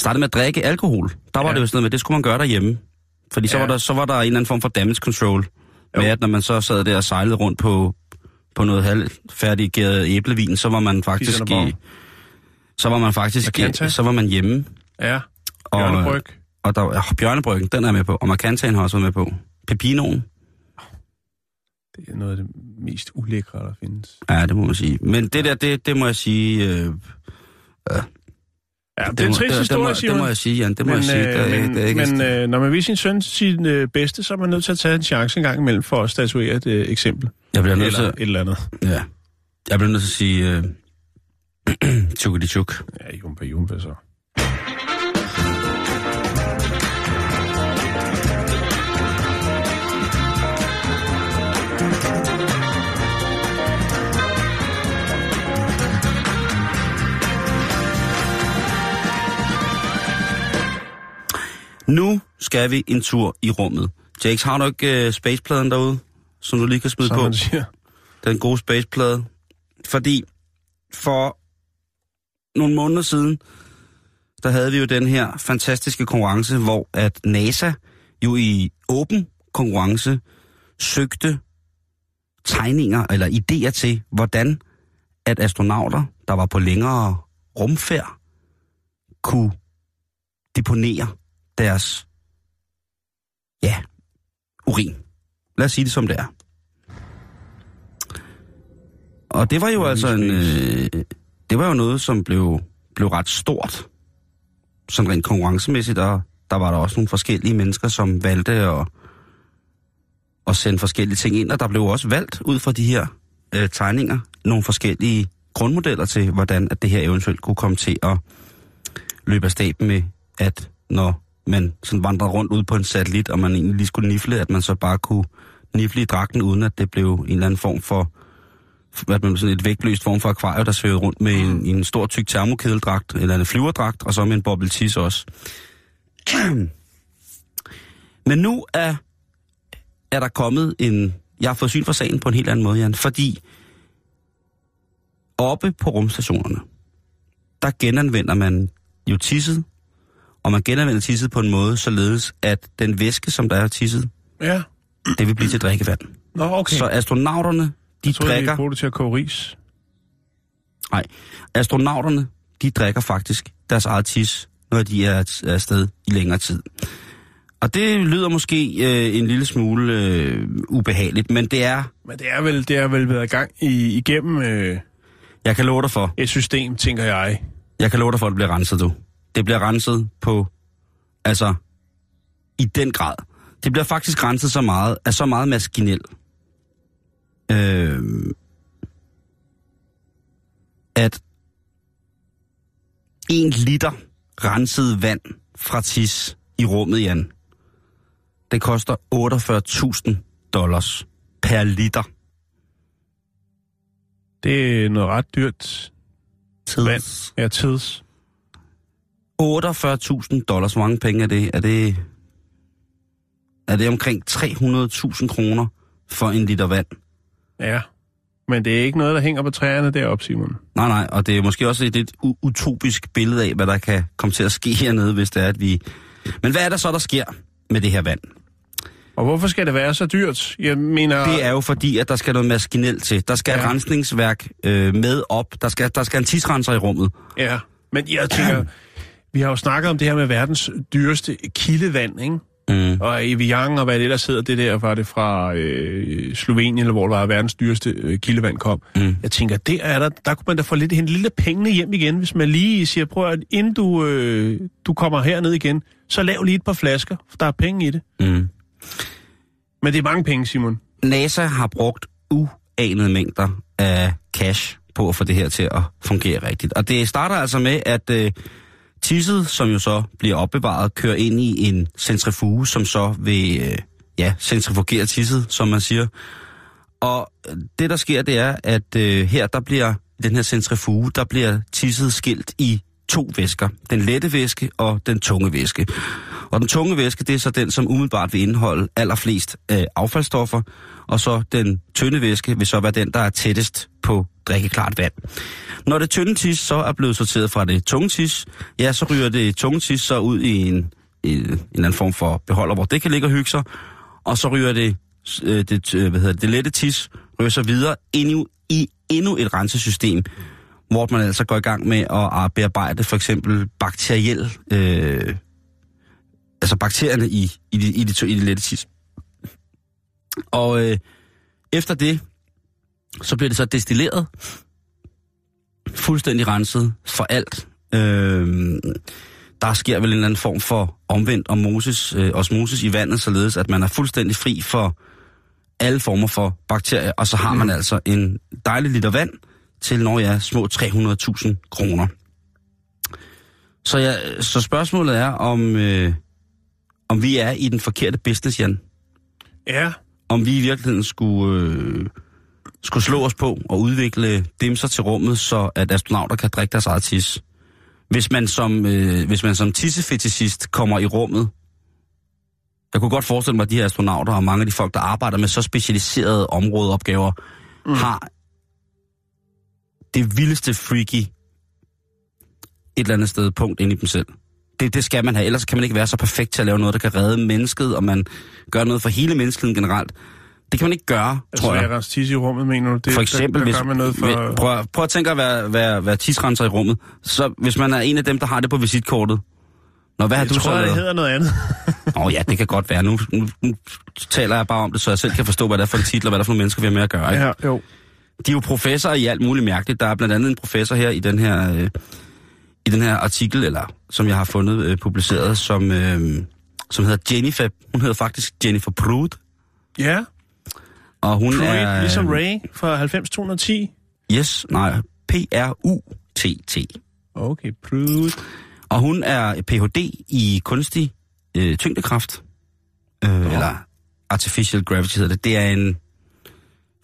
startede med at drikke alkohol. Der var Ja. det jo sådan noget med, det skulle man gøre derhjemme. Fordi så, Ja. var der, så var der en eller anden form for damage control. Jo. Med at når man så sad der og sejlede rundt på, på noget halvfærdiggeret æblevin, så var man faktisk... I, så var man faktisk... Macanta. Så var man hjemme. Ja, Og, bjørnebryg. og der, ja, bjørnebryggen, den er med på. Og Macantaen har også været med på. Pepinoen. Det er noget af det mest ulækre, der findes. Ja, det må man sige. Men det der, det, det må jeg sige... Øh, Ja, det, det, er en trist det, det, historie, må, Simon. det må jeg sige, Jan. Det må men, jeg sige. Det, er, men, det er ikke men øh, når man vil sin søn sin øh, bedste, så er man nødt til at tage en chance en gang imellem for at statuere et øh, eksempel. jeg bliver nødt Eller til, et eller andet. ja, jeg bliver nødt til at sige... Øh, tjukkedi tjuk. Ja, jumpa jumpa så. Nu skal vi en tur i rummet. Jakes, har du ikke øh, spacepladen derude, som du lige kan smide Som på? siger. Den gode spaceplade. Fordi for nogle måneder siden, der havde vi jo den her fantastiske konkurrence, hvor at NASA jo i åben konkurrence søgte tegninger eller idéer til, hvordan at astronauter, der var på længere rumfærd, kunne deponere deres, ja, urin. Lad os sige det som det er. Og det var jo altså en, øh, det var jo noget, som blev, blev ret stort. Sådan rent konkurrencemæssigt, og der var der også nogle forskellige mennesker, som valgte at, at sende forskellige ting ind, og der blev også valgt ud fra de her øh, tegninger nogle forskellige grundmodeller til, hvordan at det her eventuelt kunne komme til at løbe af staben med, at når man sådan vandrede rundt ud på en satellit, og man egentlig lige skulle nifle, at man så bare kunne nifle i dragten, uden at det blev en eller anden form for at man sådan et vægtløst form for akvarium, der svævede rundt med en, en stor tyk termokedeldragt, eller en flyverdragt, og så med en boble tis også. Men nu er, er der kommet en... Jeg har fået syn for sagen på en helt anden måde, Jan, fordi oppe på rumstationerne, der genanvender man jo tisset, og man genanvender tisset på en måde, således at den væske, som der er tisset, Ja. det vil blive til drikkevand. Nå, okay. Så astronauterne, de jeg troede, drikker... de brugte det til at koge ris. Nej, astronauterne, de drikker faktisk deres eget tis, når de er er afsted i længere tid. Og det lyder måske øh, en lille smule øh, ubehageligt, men det er, Men det er vel, det er vel været i gang i, igennem øh, jeg kan love dig for, et system, tænker jeg. jeg kan love dig for, at det bliver renset, du. Det bliver renset på, altså, i den grad. Det bliver faktisk renset så meget, af så meget maskinel. Øh, at en liter renset vand fra tis i rummet, Jan, det koster 48.000 dollars per liter. Det er noget ret dyrt Vand. Tids. Ja, tids. 48.000 dollars. Hvor mange penge er det? Er det, er det omkring 300.000 kroner for en liter vand? Ja. Men det er ikke noget, der hænger på træerne deroppe, Simon. Nej, nej, og det er måske også et lidt utopisk billede af, hvad der kan komme til at ske hernede, hvis det er, at vi... Men hvad er der så, der sker med det her vand? Og hvorfor skal det være så dyrt? Jeg mener... Det er jo fordi, at der skal noget maskinelt til. Der skal ja. Rensningsværk øh, med op. Der skal, der skal en tidsrenser i rummet. Ja, men jeg tænker, vi har jo snakket om det her med verdens dyreste kildevand, ikke? Mm. Og Evian og hvad det ellers hedder, det der var det fra øh, Slovenien, eller hvor det var verdens dyreste øh, kildevand kom. Mm. Jeg tænker, det er der, der kunne man da få lidt, hente lidt af pengene hjem igen, hvis man lige siger, prøv at inden du, øh, du kommer herned igen, så lav lige et par flasker, for der er penge i det. Mm. Men det er mange penge, Simon. NASA har brugt uanede mængder af cash på at få det her til at fungere rigtigt. Og det starter altså med, at øh, tisset, som jo så bliver opbevaret, kører ind i en centrifuge, som så vil øh, ja, centrifugere tisset, som man siger. Og det, der sker, det er, at øh, her, der bliver, den her centrifuge, der bliver tisset skilt i to væsker. Den lette væske og den tunge væske. Og den tunge væske, det er så den, som umiddelbart vil indeholde allerflest øh, affaldsstoffer, og så den tynde væske vil så være den, der er tættest på drikkeklart vand. Når det tynde tis så er blevet sorteret fra det tunge tis, ja, så ryger det tunge tis så ud i en, i en eller anden form for beholder, hvor det kan ligge og hygge sig, og så ryger det, øh, det, øh, hvad hedder det, det lette tis, ryger så videre ind i, i endnu et rensesystem, hvor man altså går i gang med at, bearbejde for eksempel bakteriel, øh, altså bakterierne i, i, det, i, det, i det lette tis. Og øh, efter det, så bliver det så destilleret, fuldstændig renset for alt. Øh, der sker vel en eller anden form for omvendt osmosis, øh, osmosis i vandet, således at man er fuldstændig fri for alle former for bakterier, og så har man altså en dejlig liter vand til, når jeg er små 300.000 kroner. Så, ja, så spørgsmålet er, om, øh, om vi er i den forkerte business, Jan. Ja, Om vi i virkeligheden skulle, øh, skulle slå os på og udvikle dimser til rummet, så at astronauter kan drikke deres eget tis. Hvis man som, øh, hvis man som tissefetishist kommer i rummet, jeg kunne godt forestille mig, at de her astronauter og mange af de folk, der arbejder med så specialiserede områdeopgaver, mm. har det vildeste freaky et eller andet sted punkt ind i dem selv. Det, det skal man have, ellers kan man ikke være så perfekt til at lave noget, der kan redde mennesket, og man gør noget for hele menneskeheden generelt. Det kan man ikke gøre, altså tror jeg. jeg rense tis i rummet, mener du? Det, For eksempel, der, der hvis, man noget for... prøv, prøv at tænke at være, være, være tidsrenser i rummet. Så hvis man er en af dem, der har det på visitkortet, Nå, hvad har jeg du tror, så det lavet? hedder noget andet. Åh oh, ja, det kan godt være. Nu, nu, nu taler jeg bare om det, så jeg selv kan forstå, hvad det er for en titel, og hvad der er for nogle mennesker, vi har med at gøre. Ikke? ja, jo. De er jo professorer i alt muligt mærkeligt. Der er blandt andet en professor her i den her, øh, i den her artikel, eller som jeg har fundet øh, publiceret, som, øh, som hedder Jennifer. Hun hedder faktisk Jennifer Proud. Ja, Og hun Pruitt, er... ligesom Ray fra 90210. Yes, nej, P-R-U-T-T. Okay, Pruitt. Og hun er Ph.D. i kunstig øh, tyngdekraft. Øh, eller artificial gravity hedder det. Det er en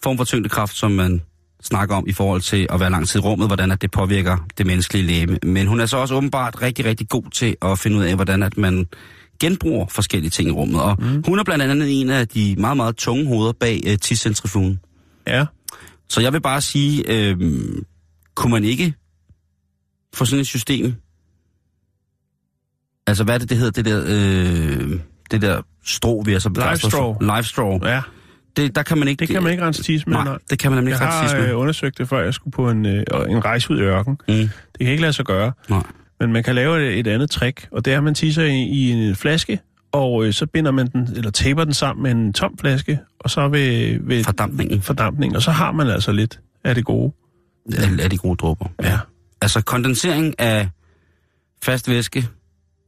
form for tyngdekraft, som man snakker om i forhold til at være lang tid i rummet, hvordan at det påvirker det menneskelige læme. Men hun er så også åbenbart rigtig, rigtig god til at finde ud af, hvordan at man genbruger forskellige ting i rummet. Og mm. hun er blandt andet en af de meget, meget tunge hoveder bag øh, tidscentrifugen. Ja. Så jeg vil bare sige, øh, kunne man ikke få sådan et system? Altså, hvad er det, det hedder, det der, øh, det der strå, vi er så? Live Live straw. Ja, Det, der kan man ikke... det kan man ikke rense tis med. Nej, det kan man nemlig Jeg ikke rense har tis med. øh, undersøgt det, før jeg skulle på en, øh, en rejse ud i ørken. Mm, Det kan ikke lade sig gøre. nej. Men man kan lave et, et andet trick, og det er, at man tisser i, i en flaske, og øh, så binder man den, eller taper den sammen med en tom flaske, og så ved, ved Fordampningen. fordampning, og så har man altså lidt af det gode. Af, af de gode dråber. Ja. Altså, kondensering af fast væske,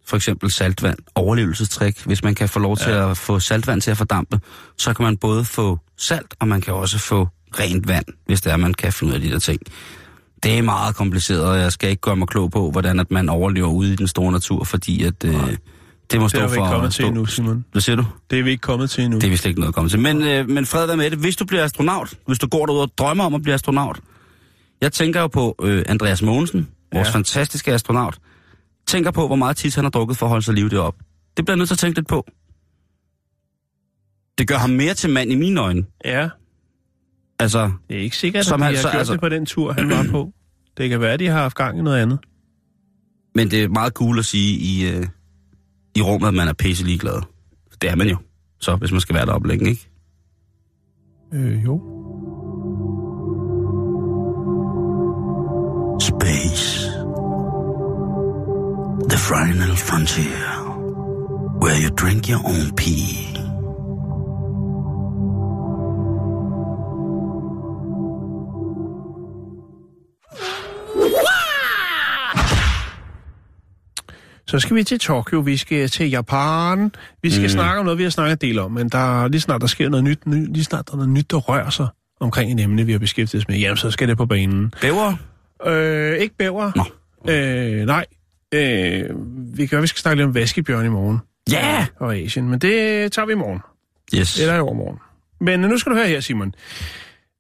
for eksempel saltvand, overlevelsestrik. Hvis man kan få lov til at få saltvand til at fordampe, så kan man både få salt, og man kan også få rent vand, hvis det er, man kan finde ud af de der ting. Det er meget kompliceret, og jeg skal ikke gøre mig klog på, hvordan at man overlever ude i den store natur, fordi at, øh, det må Det stå er vi for... ikke kommet til endnu, Simon. Hvad siger du? Det er vi ikke kommet til endnu. Det er vist ikke noget at komme til. Men, øh, men fred være med det. Hvis du bliver astronaut, hvis du går derude og drømmer om at blive astronaut, Jeg tænker jo på øh, Andreas Mogensen, vores Ja. fantastiske astronaut. Tænker på, hvor meget tis han har drukket for at holde sig liv det op. Det bliver jeg nødt til at tænke lidt på. Det gør ham mere til mand i mine øjne. Ja, Altså, det er ikke sikkert, Som at de han har så- gjort altså- det på den tur, han var på. Det kan være, at de har haft gang i noget andet. men det er meget cool at sige i, øh, i rummet, at man er pisse ligeglad. Det er man jo. Så hvis man skal være deroppe længe, ikke? Øh, jo. Space. The final frontier. Where you drink your own pee. Så skal vi til Tokyo, vi skal til Japan. Vi skal mm. snakke om noget, vi har snakket en del om, men der er lige snart der sker noget nyt, ny, lige snart der er noget nyt, der rører sig omkring et emne, vi har beskæftiget os med, jamen så skal det på banen. Bæver? Øh, ikke bæver. Nå. Øh, nej. Øh, vi kan vi skal snakke lidt om vaskebjørn i morgen. Ja! Og Asien, men det tager vi i morgen. Yes. Eller i overmorgen. Men nu skal du høre her, Simon.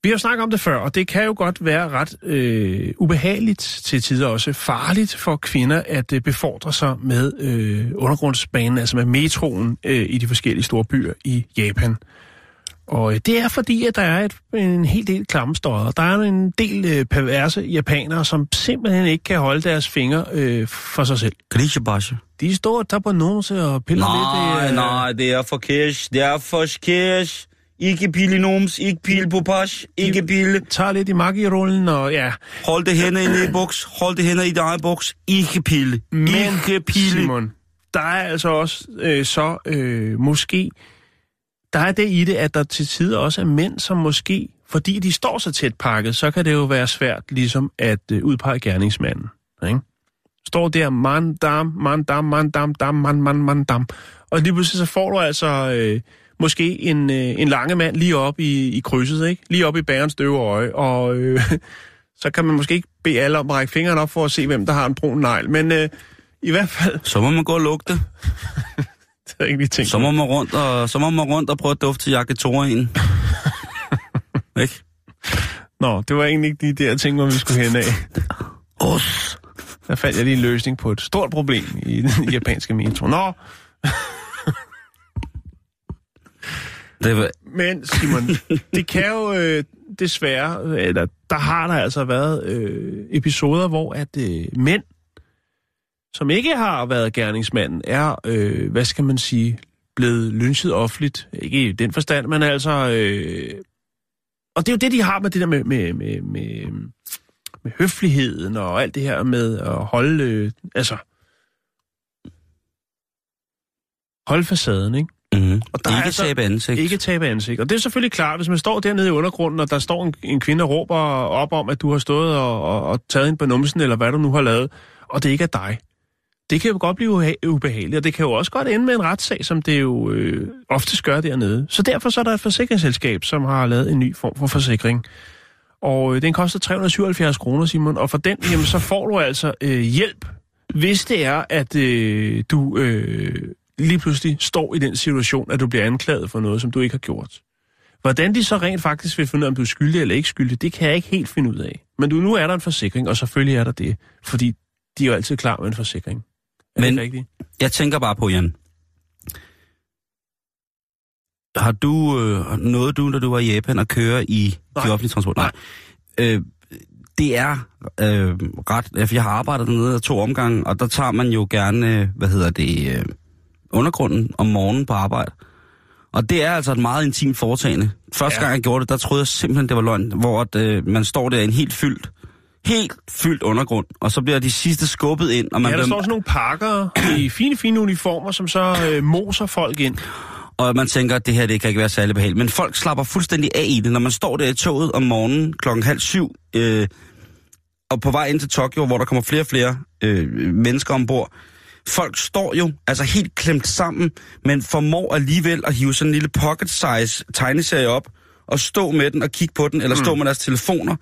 Vi har jo snakket om det før, og det kan jo godt være ret øh, ubehageligt til tider også farligt for kvinder at øh, befordre sig med øh, undergrundsbanen, altså med metroen øh, i de forskellige store byer i Japan. Og øh, det er fordi, at der er et, en hel del klammestøder. Der er en del øh, perverse japanere, som simpelthen ikke kan holde deres fingre øh, for sig selv. Grisebasje. De står og tager på nose og piller Nej, lidt. øh, nej, det er for cash. Det er for cash. Ikke pille noms, ikke pille på pas, ikke pille. Tager lidt i magirullen, og ja, Hold det hænder i buks, hold det hænder i eget buks. Ikke pille. Men, ikke pille. Simon, der er altså også øh, så øh, måske... Der er det i det, at der til tider også er mænd, som måske, fordi de står så tæt pakket, så kan det jo være svært ligesom at øh, udpege gerningsmanden. Ikke? Står der, man, dam, man, dam, man, dam, dam, man, man, man, dam. Og lige pludselig så får du altså øh, måske en, øh, en lange mand lige op i, i krydset, ikke? Lige op i bærens døve øje, og øh, så kan man måske ikke bede alle om at række fingeren op for at se, hvem der har en brun negl. Men øh, i hvert fald, Så må man gå og lugte. ikke lige tænkt Så må man rundt og, så må man rundt og prøve at dufte til jaketoren. Ikke? Nå, det var egentlig ikke de der ting, hvor vi skulle hen af. Os. Der fandt jeg lige en løsning på et stort problem i den japanske metro. Nå, Det var, men Simon, det kan jo øh, desværre, eller der har der altså været øh, episoder, hvor at øh, mænd, som ikke har været gerningsmanden, er, øh, hvad skal man sige, blevet lynchet offentligt. Ikke i den forstand, men altså... Øh, og det er jo det, de har med det der med, med, med, med, med høfligheden og alt det her med at holde... Øh, altså... Holde facaden, ikke? mm-hmm. Og der er ikke altså tabe ansigt. Ikke tabe ansigt. Og det er selvfølgelig klart, hvis man står dernede i undergrunden, og der står en, en kvinde og råber op om, at du har stået og, og, og taget ind på numsen, eller hvad du nu har lavet, og det ikke er dig. Det kan jo godt blive ubehageligt, og det kan jo også godt ende med en retssag, som det jo øh, oftest gør dernede. Så derfor så er der et forsikringsselskab, som har lavet en ny form for forsikring. Og øh, den koster 377 kroner, Simon, og for den, jamen, så får du altså øh, hjælp, hvis det er, at øh, du øh, lige pludselig står i den situation, at du bliver anklaget for noget, som du ikke har gjort. Hvordan de så rent faktisk vil finde ud af, om du er skyldig eller ikke skyldig, det kan jeg ikke helt finde ud af. Men du, nu er der en forsikring, og selvfølgelig er der det, fordi de er jo altid klar med en forsikring. Er Men- rigtigt? Jeg tænker bare på, Jan. Har du øh, noget du, da du var i Japan, at køre i Nej. de offentlige transport? Nej. Øh, det er øh, ret... Jeg har arbejdet dernede to omgange, og der tager man jo gerne, øh, hvad hedder det, øh, undergrunden om morgenen på arbejde. Og det er altså et meget intimt foretagende. Første Ja. gang jeg gjorde det, der troede jeg simpelthen, det var løgn, hvor at, øh, man står der i en helt fyldt, helt fyldt undergrund, og så bliver de sidste skubbet ind, og man Ja, der bliver, står sådan nogle pakker i fine, fine uniformer, som så øh, moser folk ind. og man tænker, at det her det kan ikke være særlig behageligt. Men folk slapper fuldstændig af i det, når man står der i toget om morgenen klokken halv syv, øh, og på vej ind til Tokyo, hvor der kommer flere og flere øh, mennesker ombord. Folk står jo altså helt klemt sammen, men formår alligevel at hive sådan en lille pocket-size tegneserie op, og stå med den og kigge på den, eller stå med deres telefoner.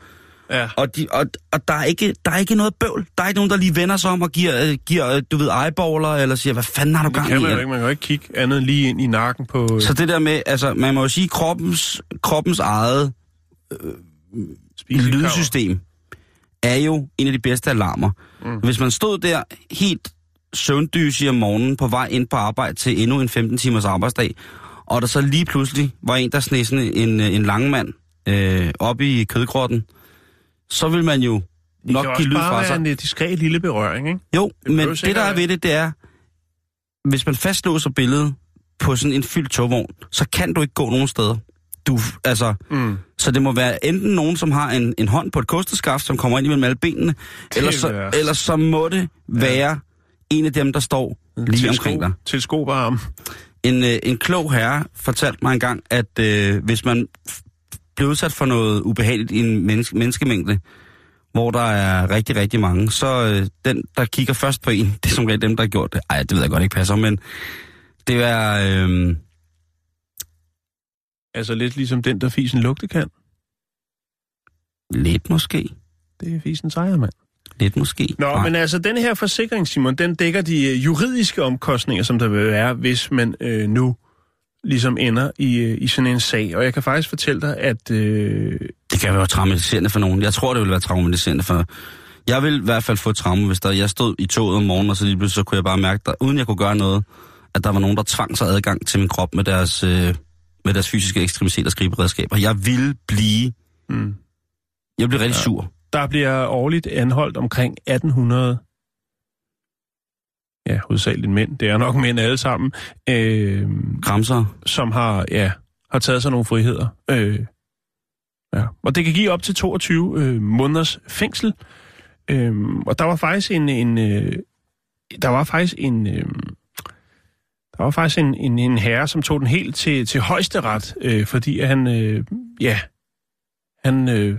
Ja. Og, de, og, og der, er ikke, der er ikke noget bøvl. Der er ikke nogen, der lige vender sig om og giver, øh, giver øh, du ved, eyeballer, eller siger, hvad fanden har du Det gang kan i? man jo ikke. Man kan jo ikke kigge andet end lige ind i nakken på... Øh, Så det der med, altså, man må jo sige, kroppens, kroppens eget spisekammer. lydsystem er jo en af de bedste alarmer. Mm. Hvis man stod der helt søvndysig om morgenen på vej ind på arbejde til endnu en 15 timers arbejdsdag, og der så lige pludselig var en, der sned sådan en, en langmand øh, op i kødgrotten, så vil man jo Det nok kan give lyd fra sig. en øh, diskret lille berøring, ikke? Jo, men behøver det der er ved det, det er, hvis man fastlåser billedet på sådan en fyldt togvogn, så kan du ikke gå nogen steder. Du, altså, Mm. så det må være enten nogen, som har en, en hånd på et kosteskaft, som kommer ind imellem alle benene, eller så, eller så må det være en af dem, der står lige til omkring sko, dig. Til skobarm. En, øh, en klog herre fortalte mig engang, at øh, hvis man bliver udsat for noget ubehageligt i en menneske, menneskemængde, hvor der er rigtig, rigtig mange, så øh, den, der kigger først på en, det er som regel dem, der har gjort det. Ej, det ved jeg godt ikke passer, men det er... Øh, Altså lidt ligesom den, der fisen lugte kan. lidt måske. Det er fisen sejr, mand. Lidt måske. Nå, Nej. men altså, den her forsikring, Simon, den dækker de øh, juridiske omkostninger, som der vil være, hvis man øh, nu ligesom ender i, øh, i sådan en sag. Og jeg kan faktisk fortælle dig, at... Øh, Det kan være traumatiserende for nogen. Jeg tror, det vil være traumatiserende for... Jeg vil i hvert fald få traume, hvis der, jeg stod i toget om morgenen, og så lige pludselig så kunne jeg bare mærke, der, uden jeg kunne gøre noget, at der var nogen, der tvang sig adgang til min krop med deres, øh, med deres fysiske ekstremiteter og skriberedskaber. Jeg ville blive... mm, Jeg blev rigtig ja. sur. der bliver årligt anholdt omkring 1800... Ja, hovedsageligt mænd. Det er nok mænd alle sammen. Øh, Kramser. som har, ja, har taget sig nogle friheder. Øh, ja. Og det kan give op til 22 øh, måneders fængsel. Øh, og der var faktisk en, en øh, der var faktisk en, øh, der var faktisk en, en, en herre, som tog den helt til, til højesteret, øh, fordi han, øh, ja, han øh,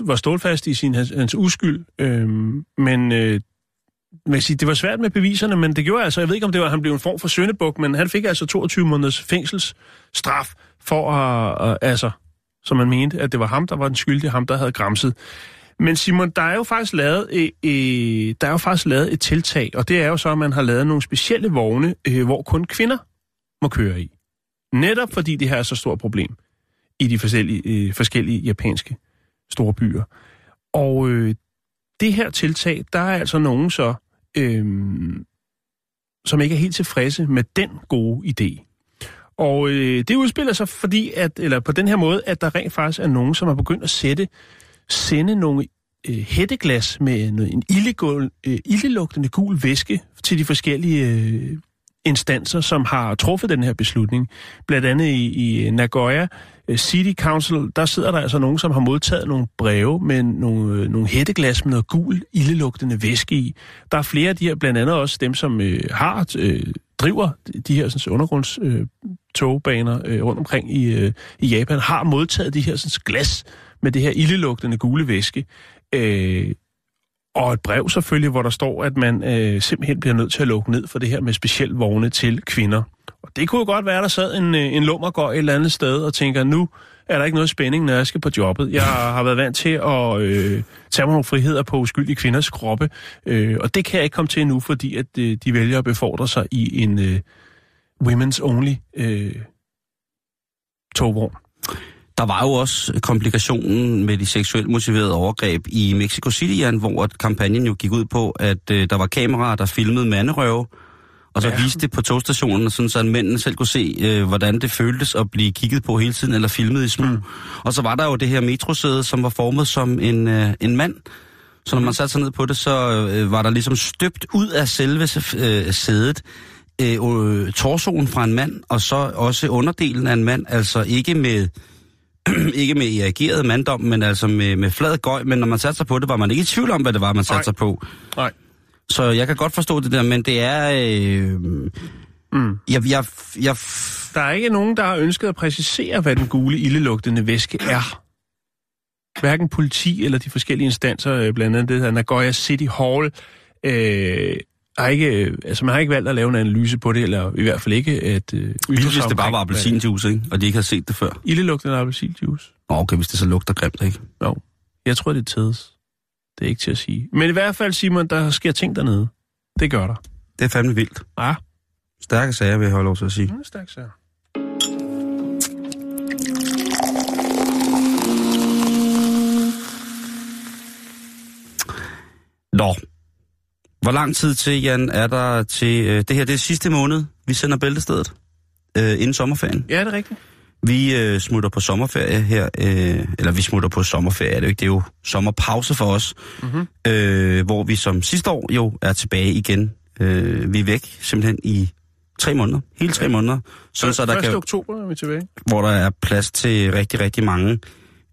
var stålfast i sin hans, hans uskyld, øh, men øh, man kan sige, det var svært med beviserne, men det gjorde altså, jeg ved ikke om det var, han blev en form for søndebuk, men han fik altså 22 måneders fængselsstraf for at, øh, altså, som man mente, at det var ham, der var den skyldige, ham, der havde græmset. Men Simon, der er jo faktisk lavet, øh, øh, der er jo faktisk lavet et tiltag, og det er jo så, at man har lavet nogle specielle vogne, øh, hvor kun kvinder må køre i. Netop fordi det her er så stort problem i de forskellige, øh, forskellige japanske store byer. Og øh, det her tiltag, der er altså nogen så, øh, som ikke er helt tilfredse med den gode idé. Og øh, det udspiller sig fordi, at, eller på den her måde, at der rent faktisk er nogen, som har begyndt at sætte, sende nogle øh, hætteglas med noget, en illegul, øh, ildelugtende gul væske til de forskellige øh, instanser, som har truffet den her beslutning. Blandt andet i, i Nagoya Øh, City Council, der sidder der altså nogen, som har modtaget nogle breve med nogle, øh, nogle hætteglas med noget gul, ildelugtende væske i. Der er flere af de her, blandt andet også dem, som øh, har øh, driver de her sådan, undergrunds øh, togbaner øh, rundt omkring i, øh, i Japan, har modtaget de her sådan, glas med det her ildelugtende gule væske. Øh, og et brev selvfølgelig, hvor der står, at man øh, simpelthen bliver nødt til at lukke ned for det her med speciel vogne til kvinder. Og det kunne jo godt være, at der sad en, øh, en en lummergård et eller andet sted og tænker, nu er der ikke noget spænding, når jeg skal på jobbet. Jeg har været vant til at øh, tage mig nogle friheder på uskyldige kvinders kroppe, øh, og det kan jeg ikke komme til nu, fordi at øh, de vælger at befordre sig i en øh, women's only øh, togvogn. Der var jo også komplikationen med de seksuelt motiverede overgreb i Mexico City, hvor kampagnen jo gik ud på, at øh, der var kameraer, der filmede manderøve, og så Ja. viste det på togstationen, sådan så mændene selv kunne se, øh, hvordan det føltes at blive kigget på hele tiden, eller filmet i smug. Mm. Og så var der jo det her metrosæde, som var formet som en, øh, en mand. Så når man satte sig ned på det, så øh, var der ligesom støbt ud af selve øh, sædet øh, torsoen fra en mand, og så også underdelen af en mand, altså ikke med ikke med erigeret manddom, men altså med, med flad gøj, men når man satte sig på det, var man ikke i tvivl om, hvad det var, man satte Nej. sig på. Nej. Så jeg kan godt forstå det der, men det er... Øh, Mm. jeg, jeg, jeg, Der er ikke nogen, der har ønsket at præcisere, hvad den gule ildelugtende væske er. Hverken politi eller de forskellige instanser, øh, blandt andet det her Nagoya City Hall, øh, har ikke, øh, altså man har ikke valgt at lave en analyse på det, eller i hvert fald ikke at øh, vildt, hvis det bare var appelsinjuice, ikke? og de ikke havde set det før. Ildelugtende appelsinjuice. Nå, okay, hvis det så lugter grimt, ikke? Jo. Jeg tror, det er tids. Det er ikke til at sige. Men i hvert fald, Simon, der sker ting dernede. Det gør der. Det er fandme vildt. Ja. Stærke sager, vil jeg holde lov til at sige. Det er stærkt, så. Nå. Hvor lang tid til, Jan, er der til... Øh, det her det er sidste måned, vi sender bæltestedet. Øh, inden sommerferien. Ja, det er rigtigt. Vi øh, smutter på sommerferie her, øh, eller vi smutter på sommerferie, er det jo ikke, det er jo sommerpause for os, mm-hmm. øh, hvor vi som sidste år jo er tilbage igen. Øh, vi er væk simpelthen i tre måneder, hele tre måneder, sådan, så der 1. kan, oktober er vi tilbage. hvor der er plads til rigtig, rigtig mange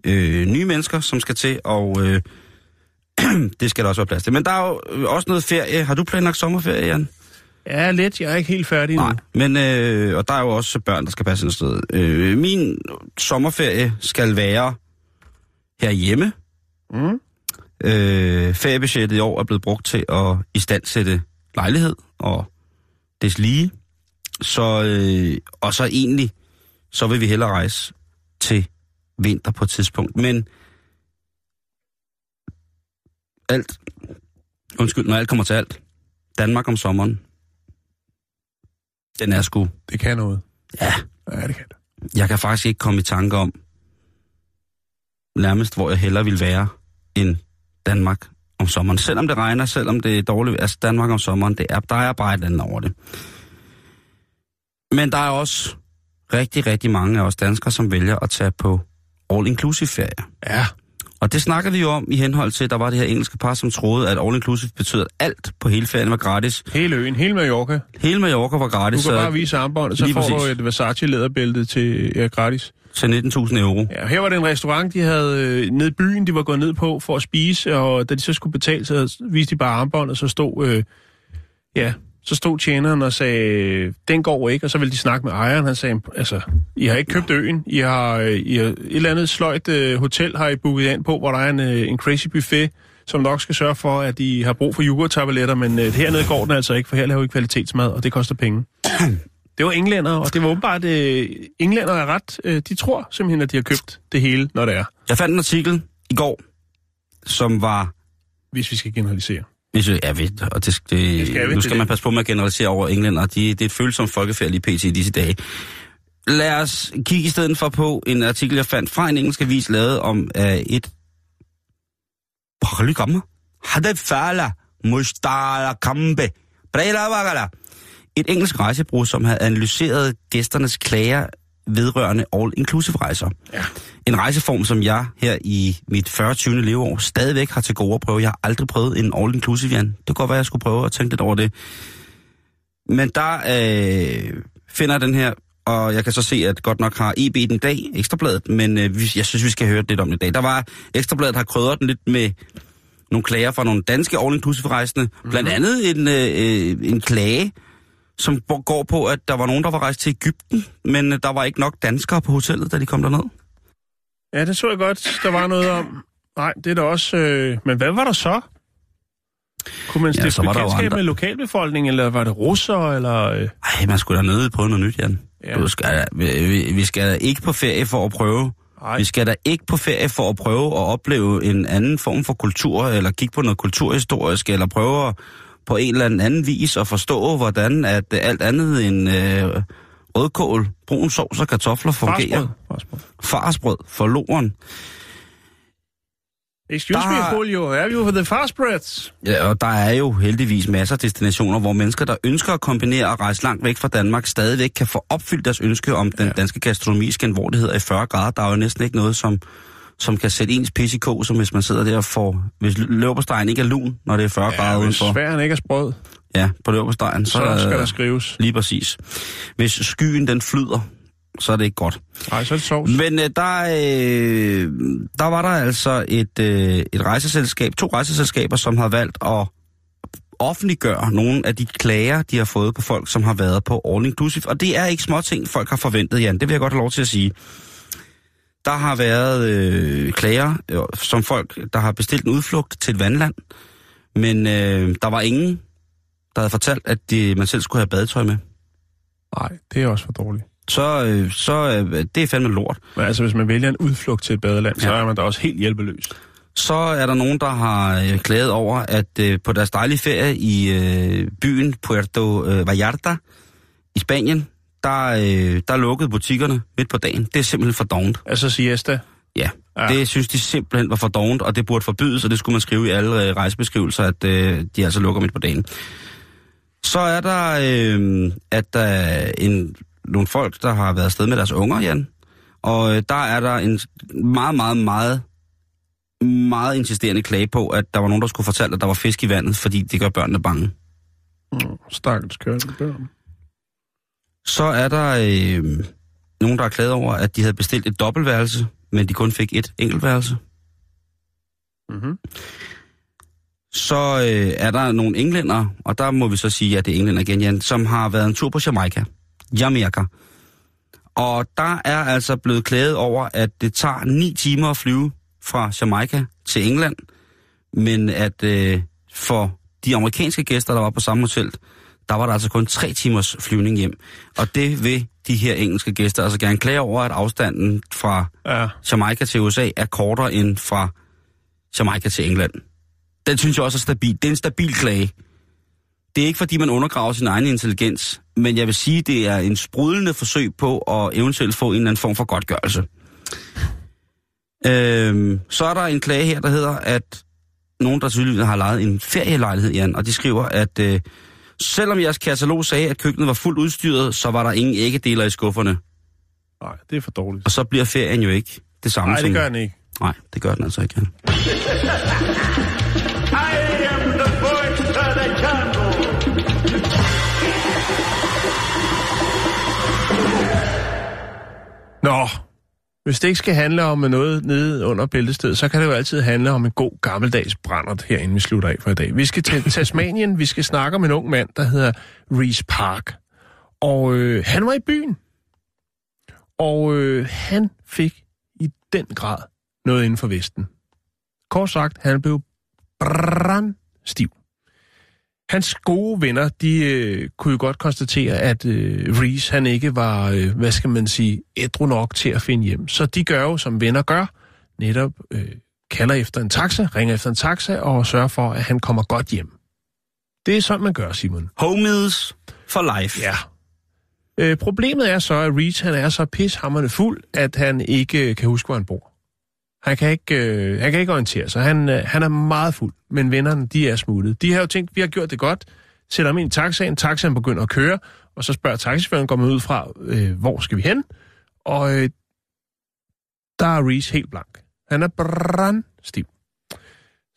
øh, nye mennesker, som skal til, og øh, det skal der også være plads til. Men der er jo øh, også noget ferie. Har du planlagt sommerferie, Jan? Ja, lidt. Jeg er ikke helt færdig nu. Nej, men øh, og der er jo også børn, der skal passe et sted. Øh, min sommerferie skal være herhjemme. Mm. Øh, feriebudgettet i år er blevet brugt til at istandsætte lejlighed og des lige. Så, øh, og så egentlig, så vil vi hellere rejse til vinter på et tidspunkt. Men alt, undskyld, når alt kommer til alt, Danmark om sommeren, den er sgu, Det kan noget. ja, Ja, det kan det. jeg kan faktisk ikke komme i tanke om, nærmest hvor jeg hellere vil være, end Danmark om sommeren. Selvom det regner, selvom det er dårligt, altså Danmark om sommeren, det er, der er bare et andet over det. Men der er også rigtig, rigtig mange af os danskere, som vælger at tage på all-inclusive ferie. Ja. Og det snakker vi jo om i henhold til, der var det her engelske par, som troede, at all-inclusive betød, at alt på hele ferien var gratis. Hele øen, hele Mallorca. Hele Mallorca var Du gratis, kan så bare vise armbåndet, så får du et Versace læderbælte til ja, gratis. til 19.000 euro. Ja, her var det en restaurant, de havde øh, nede i byen, de var gået ned på for at spise, og da de så skulle betale, så viste de bare armbåndet, og så stod, øh, ja, så stod tjeneren og sagde, den går ikke, og så ville de snakke med ejeren, han sagde, altså, I har ikke købt øen, I har, øh, I har et eller andet sløjt øh, hotel, har I booket ind på, hvor der er en, øh, en crazy buffet, som nok skal sørge for, at de har brug for yoghurt-tabletter, men øh, hernede går den altså ikke, for her laver vi kvalitetsmad, og det koster penge. Det var englænder, og det var åbenbart, øh, englænder er ret, øh, de tror simpelthen, at de har købt det hele, når det er, Jeg fandt en artikel i går, som var... hvis vi skal generalisere. Hvis jeg, ja, ved, og det, det, Det skal vi, nu det skal er man det. passe på med at generalisere over englænder. De, det er et følsomt folkefærd lige pt. i disse dage. Lad os kigge i stedet for på en artikel, jeg fandt fra en engelsk avis, lavet om uh, et... Polygamma. Hadefala mustala kambe. Brela Et engelsk rejsebureau, som havde analyseret gæsternes klager vedrørende all-inclusive rejser. Ja. En rejseform, som jeg her i mit 40. 20. leveår stadigvæk har til gode at prøve. Jeg har aldrig prøvet en all-inclusive, Jan. Det kunne godt være, jeg skulle prøve at tænke lidt over det. Men der øh, finder den her, og jeg kan så se, at godt nok har EB den dag, Ekstrabladet, men øh, jeg synes, vi skal høre lidt om det i dag. Der var, Ekstrabladet har krydret den lidt med nogle klager fra nogle danske all-inclusive rejsende. Blandt andet en, øh, øh, en klage, som går på, at der var nogen, der var rejst til Ægypten, men øh, der var ikke nok danskere på hotellet, da de kom derned. Ja, det så jeg godt, der var noget om. Nej, det er der også... Øh... Men hvad var der så? Kunne man Ja, stifte jo bekendtskab andre. med lokalbefolkningen, eller var det russere, eller... Øh... Ej, man skulle da nødt på noget nyt, Jan. Ja. Ja. Du skal, vi, vi- vi skal da ikke på ferie for at prøve. Ej. Vi skal da ikke på ferie for at prøve at opleve en anden form for kultur, eller kigge på noget kulturhistorisk, eller prøve at, på en eller anden vis at forstå, hvordan at øh, alt andet end øh, rødkål, brun sovs og kartofler fungerer. Farsbrød. Farsbrød. Forloren. Excuse Der- me, Julio, have you the fast breads? Ja, og der er jo heldigvis masser af destinationer, hvor mennesker, der ønsker at kombinere og rejse langt væk fra Danmark, stadigvæk kan få opfyldt deres ønske om den Ja. danske gastronomiske anvordighed i 40 grader. Der er jo næsten ikke noget, som, som kan sætte ens pis i kog, som hvis man sidder der og får... Hvis løberstegen ikke er lun, når det er 40 grader Ja, hvis udenfor. sværen ikke er sprød, Ja, på løberstegen. Så, så skal øh, der skrives. Lige præcis. Hvis skyen den flyder, så er det ikke godt. Nej, så er det sovs. Men øh, der, øh, der var der altså et, øh, et rejseselskab, to rejseselskaber, som har valgt at offentliggøre nogle af de klager, de har fået på folk, som har været på All Inclusive. Og det er ikke småting, folk har forventet, Jan. Det vil jeg godt have lov til at sige. Der har været øh, klager, øh, som folk, der har bestilt en udflugt til et vandland. Men øh, der var ingen, der havde fortalt, at de, man selv skulle have badetøj med. Nej, det er også for dårligt. Så, øh, så øh, det er fandme lort. Men altså, hvis man vælger en udflugt til et badeland, ja. så er man da også helt hjælpeløs. Så er der nogen, der har øh, klaget over, at øh, på deres dejlige ferie i øh, byen Puerto øh, Vallarta i Spanien, der, øh, der lukkede butikkerne midt på dagen. Det er simpelthen for dovent. Altså siesta. Ja, Ja. ja. det synes de simpelthen var for dovent, og det burde forbydes, og det skulle man skrive i alle øh, rejsebeskrivelser, at øh, de altså lukker midt på dagen. Så er der, øh, at der er en, nogle folk, der har været afsted med deres unger, Jan. Og øh, der er der en meget, meget, meget, meget insisterende klage på, at der var nogen, der skulle fortælle, at der var fisk i vandet, fordi det gør børnene bange. Stakkels kørte børn. Så er der øh, nogen, der har klaget over, at de havde bestilt et dobbeltværelse, men de kun fik et enkeltværelse. Mm-hmm. Så øh, er der nogle englænder, og der må vi så sige, at det er englænder igen, Jan, som har været en tur på Jamaica. Jamaica. Og der er altså blevet klaget over, at det tager ni timer at flyve fra Jamaica til England, men at øh, for de amerikanske gæster, der var på samme hotel, der var der altså kun tre timers flyvning hjem. Og det vil de her engelske gæster altså gerne klage over, at afstanden fra Ja. Jamaica til USA er kortere end fra Jamaica til England. Den synes jeg også er stabil. Det er en stabil klage. Det er ikke fordi, man undergraver sin egen intelligens, men jeg vil sige, det er en sprudlende forsøg på at eventuelt få en eller anden form for godtgørelse. Øhm, så er der en klage her, der hedder, at nogen, der tydeligvis har lejet en ferielejlighed, Jan, og de skriver, at øh, selvom jeres katalog sagde, at køkkenet var fuldt udstyret, så var der ingen æggedeler i skufferne. Nej, det er for dårligt. Og så bliver ferien jo ikke det samme Nej, det gør den ikke. Nej, det gør den altså ikke. Nå, hvis det ikke skal handle om noget nede under bæltestedet, så kan det jo altid handle om en god gammeldags brændert herinde, vi slutter af for i dag. Vi skal til Tasmanien, vi skal snakke om en ung mand, der hedder Reese Park. Og øh, han var i byen. Og øh, han fik i den grad noget inden for Vesten. Kort sagt, han blev brandstiv. Hans gode venner, de øh, kunne jo godt konstatere, at øh, Reese, han ikke var, øh, hvad skal man sige, ædru nok til at finde hjem. Så de gør jo, som venner gør, netop øh, kalder efter en taxa, ringer efter en taxa og sørger for, at han kommer godt hjem. Det er sådan, man gør, Simon. Homies for life. Ja. Øh, problemet er så, at Reese han er så pishammerende fuld, at han ikke øh, kan huske, hvor han bor. Han kan ikke, øh, han kan ikke orientere sig. Han, øh, han er meget fuld, men vennerne, de er smuttet. De har jo tænkt, vi har gjort det godt, sætter ham ind i taxaen, taxaen begynder at køre, og så spørger taxichaufføren, går man ud fra, øh, hvor skal vi hen? Og øh, der er Reese helt blank. Han er brandstiv.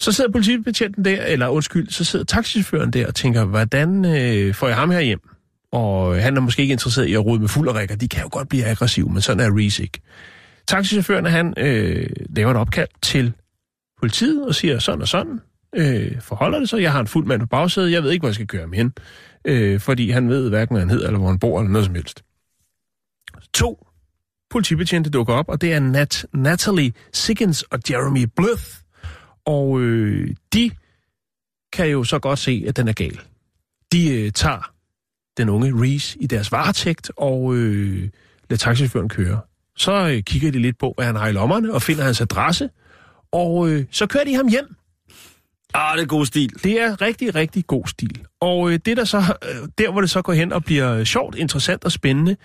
Så sidder politibetjenten der, eller undskyld, så sidder taxichaufføren der og tænker, hvordan øh, får jeg ham her hjem? Og øh, han er måske ikke interesseret i at rode med fuld og rækker. De kan jo godt blive aggressive, men sådan er Reese ikke. Taxichaufføren, han øh, laver et opkald til politiet og siger sådan og sådan. Øh, forholder det sig, Jeg har en fuld mand på bagsædet. Jeg ved ikke, hvor jeg skal køre ham hen. Øh, fordi han ved hverken, hvad han hedder, eller hvor han bor, eller noget som helst. To politibetjente dukker op, og det er Nat, Natalie Siggins og Jeremy Bluth. Og øh, de kan jo så godt se, at den er gal. De øh, tager den unge Reese i deres varetægt og øh, lader taxichaufføren køre. Så øh, kigger de lidt på, hvad han har i lommerne, og finder hans adresse. Og øh, så kører de ham hjem. Ah, det er god stil. Det er rigtig, rigtig god stil. Og øh, det der så, øh, der hvor det så går hen og bliver sjovt, interessant og spændende,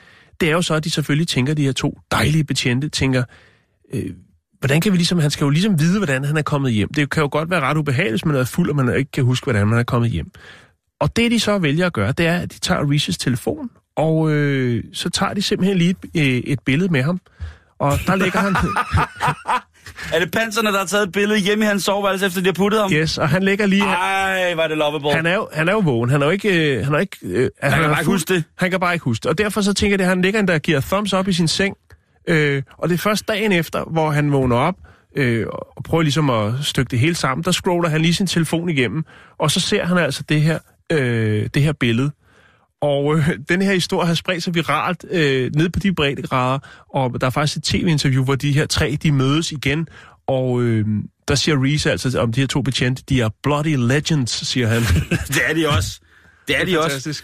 det er jo så, at de selvfølgelig tænker, de her to dejlige betjente, tænker, øh, hvordan kan vi ligesom, han skal jo ligesom vide, hvordan han er kommet hjem. Det kan jo godt være ret ubehageligt, hvis man er fuld, og man ikke kan huske, hvordan man er kommet hjem. Og det, de så vælger at gøre, det er, at de tager Reeses telefon, og øh, så tager de simpelthen lige et, øh, et billede med ham. Og der ligger han... Er det panserne, der har taget et billede hjemme i hans soveværelse, efter de har puttet ham? yes, og han ligger lige... Ej, var det lovable. Han er jo, han er jo vågen. Han er jo ikke... Øh, han er ikke øh, han, kan er bare ikke huske det. Han kan bare ikke huske det. Og derfor så tænker jeg, at han ligger der og giver thumbs up i sin seng. Øh, og det er først dagen efter, hvor han vågner op øh, og prøver ligesom at stykke det hele sammen. Der scroller han lige sin telefon igennem. Og så ser han altså det her, øh, det her billede. Og øh, den her historie har spredt sig viralt øh, ned på de breddegrader, og der er faktisk et tv-interview, hvor de her tre, de mødes igen, og øh, der siger Reese altså om de her to betjente, de er bloody legends, siger han. Det er de også. Det er de også.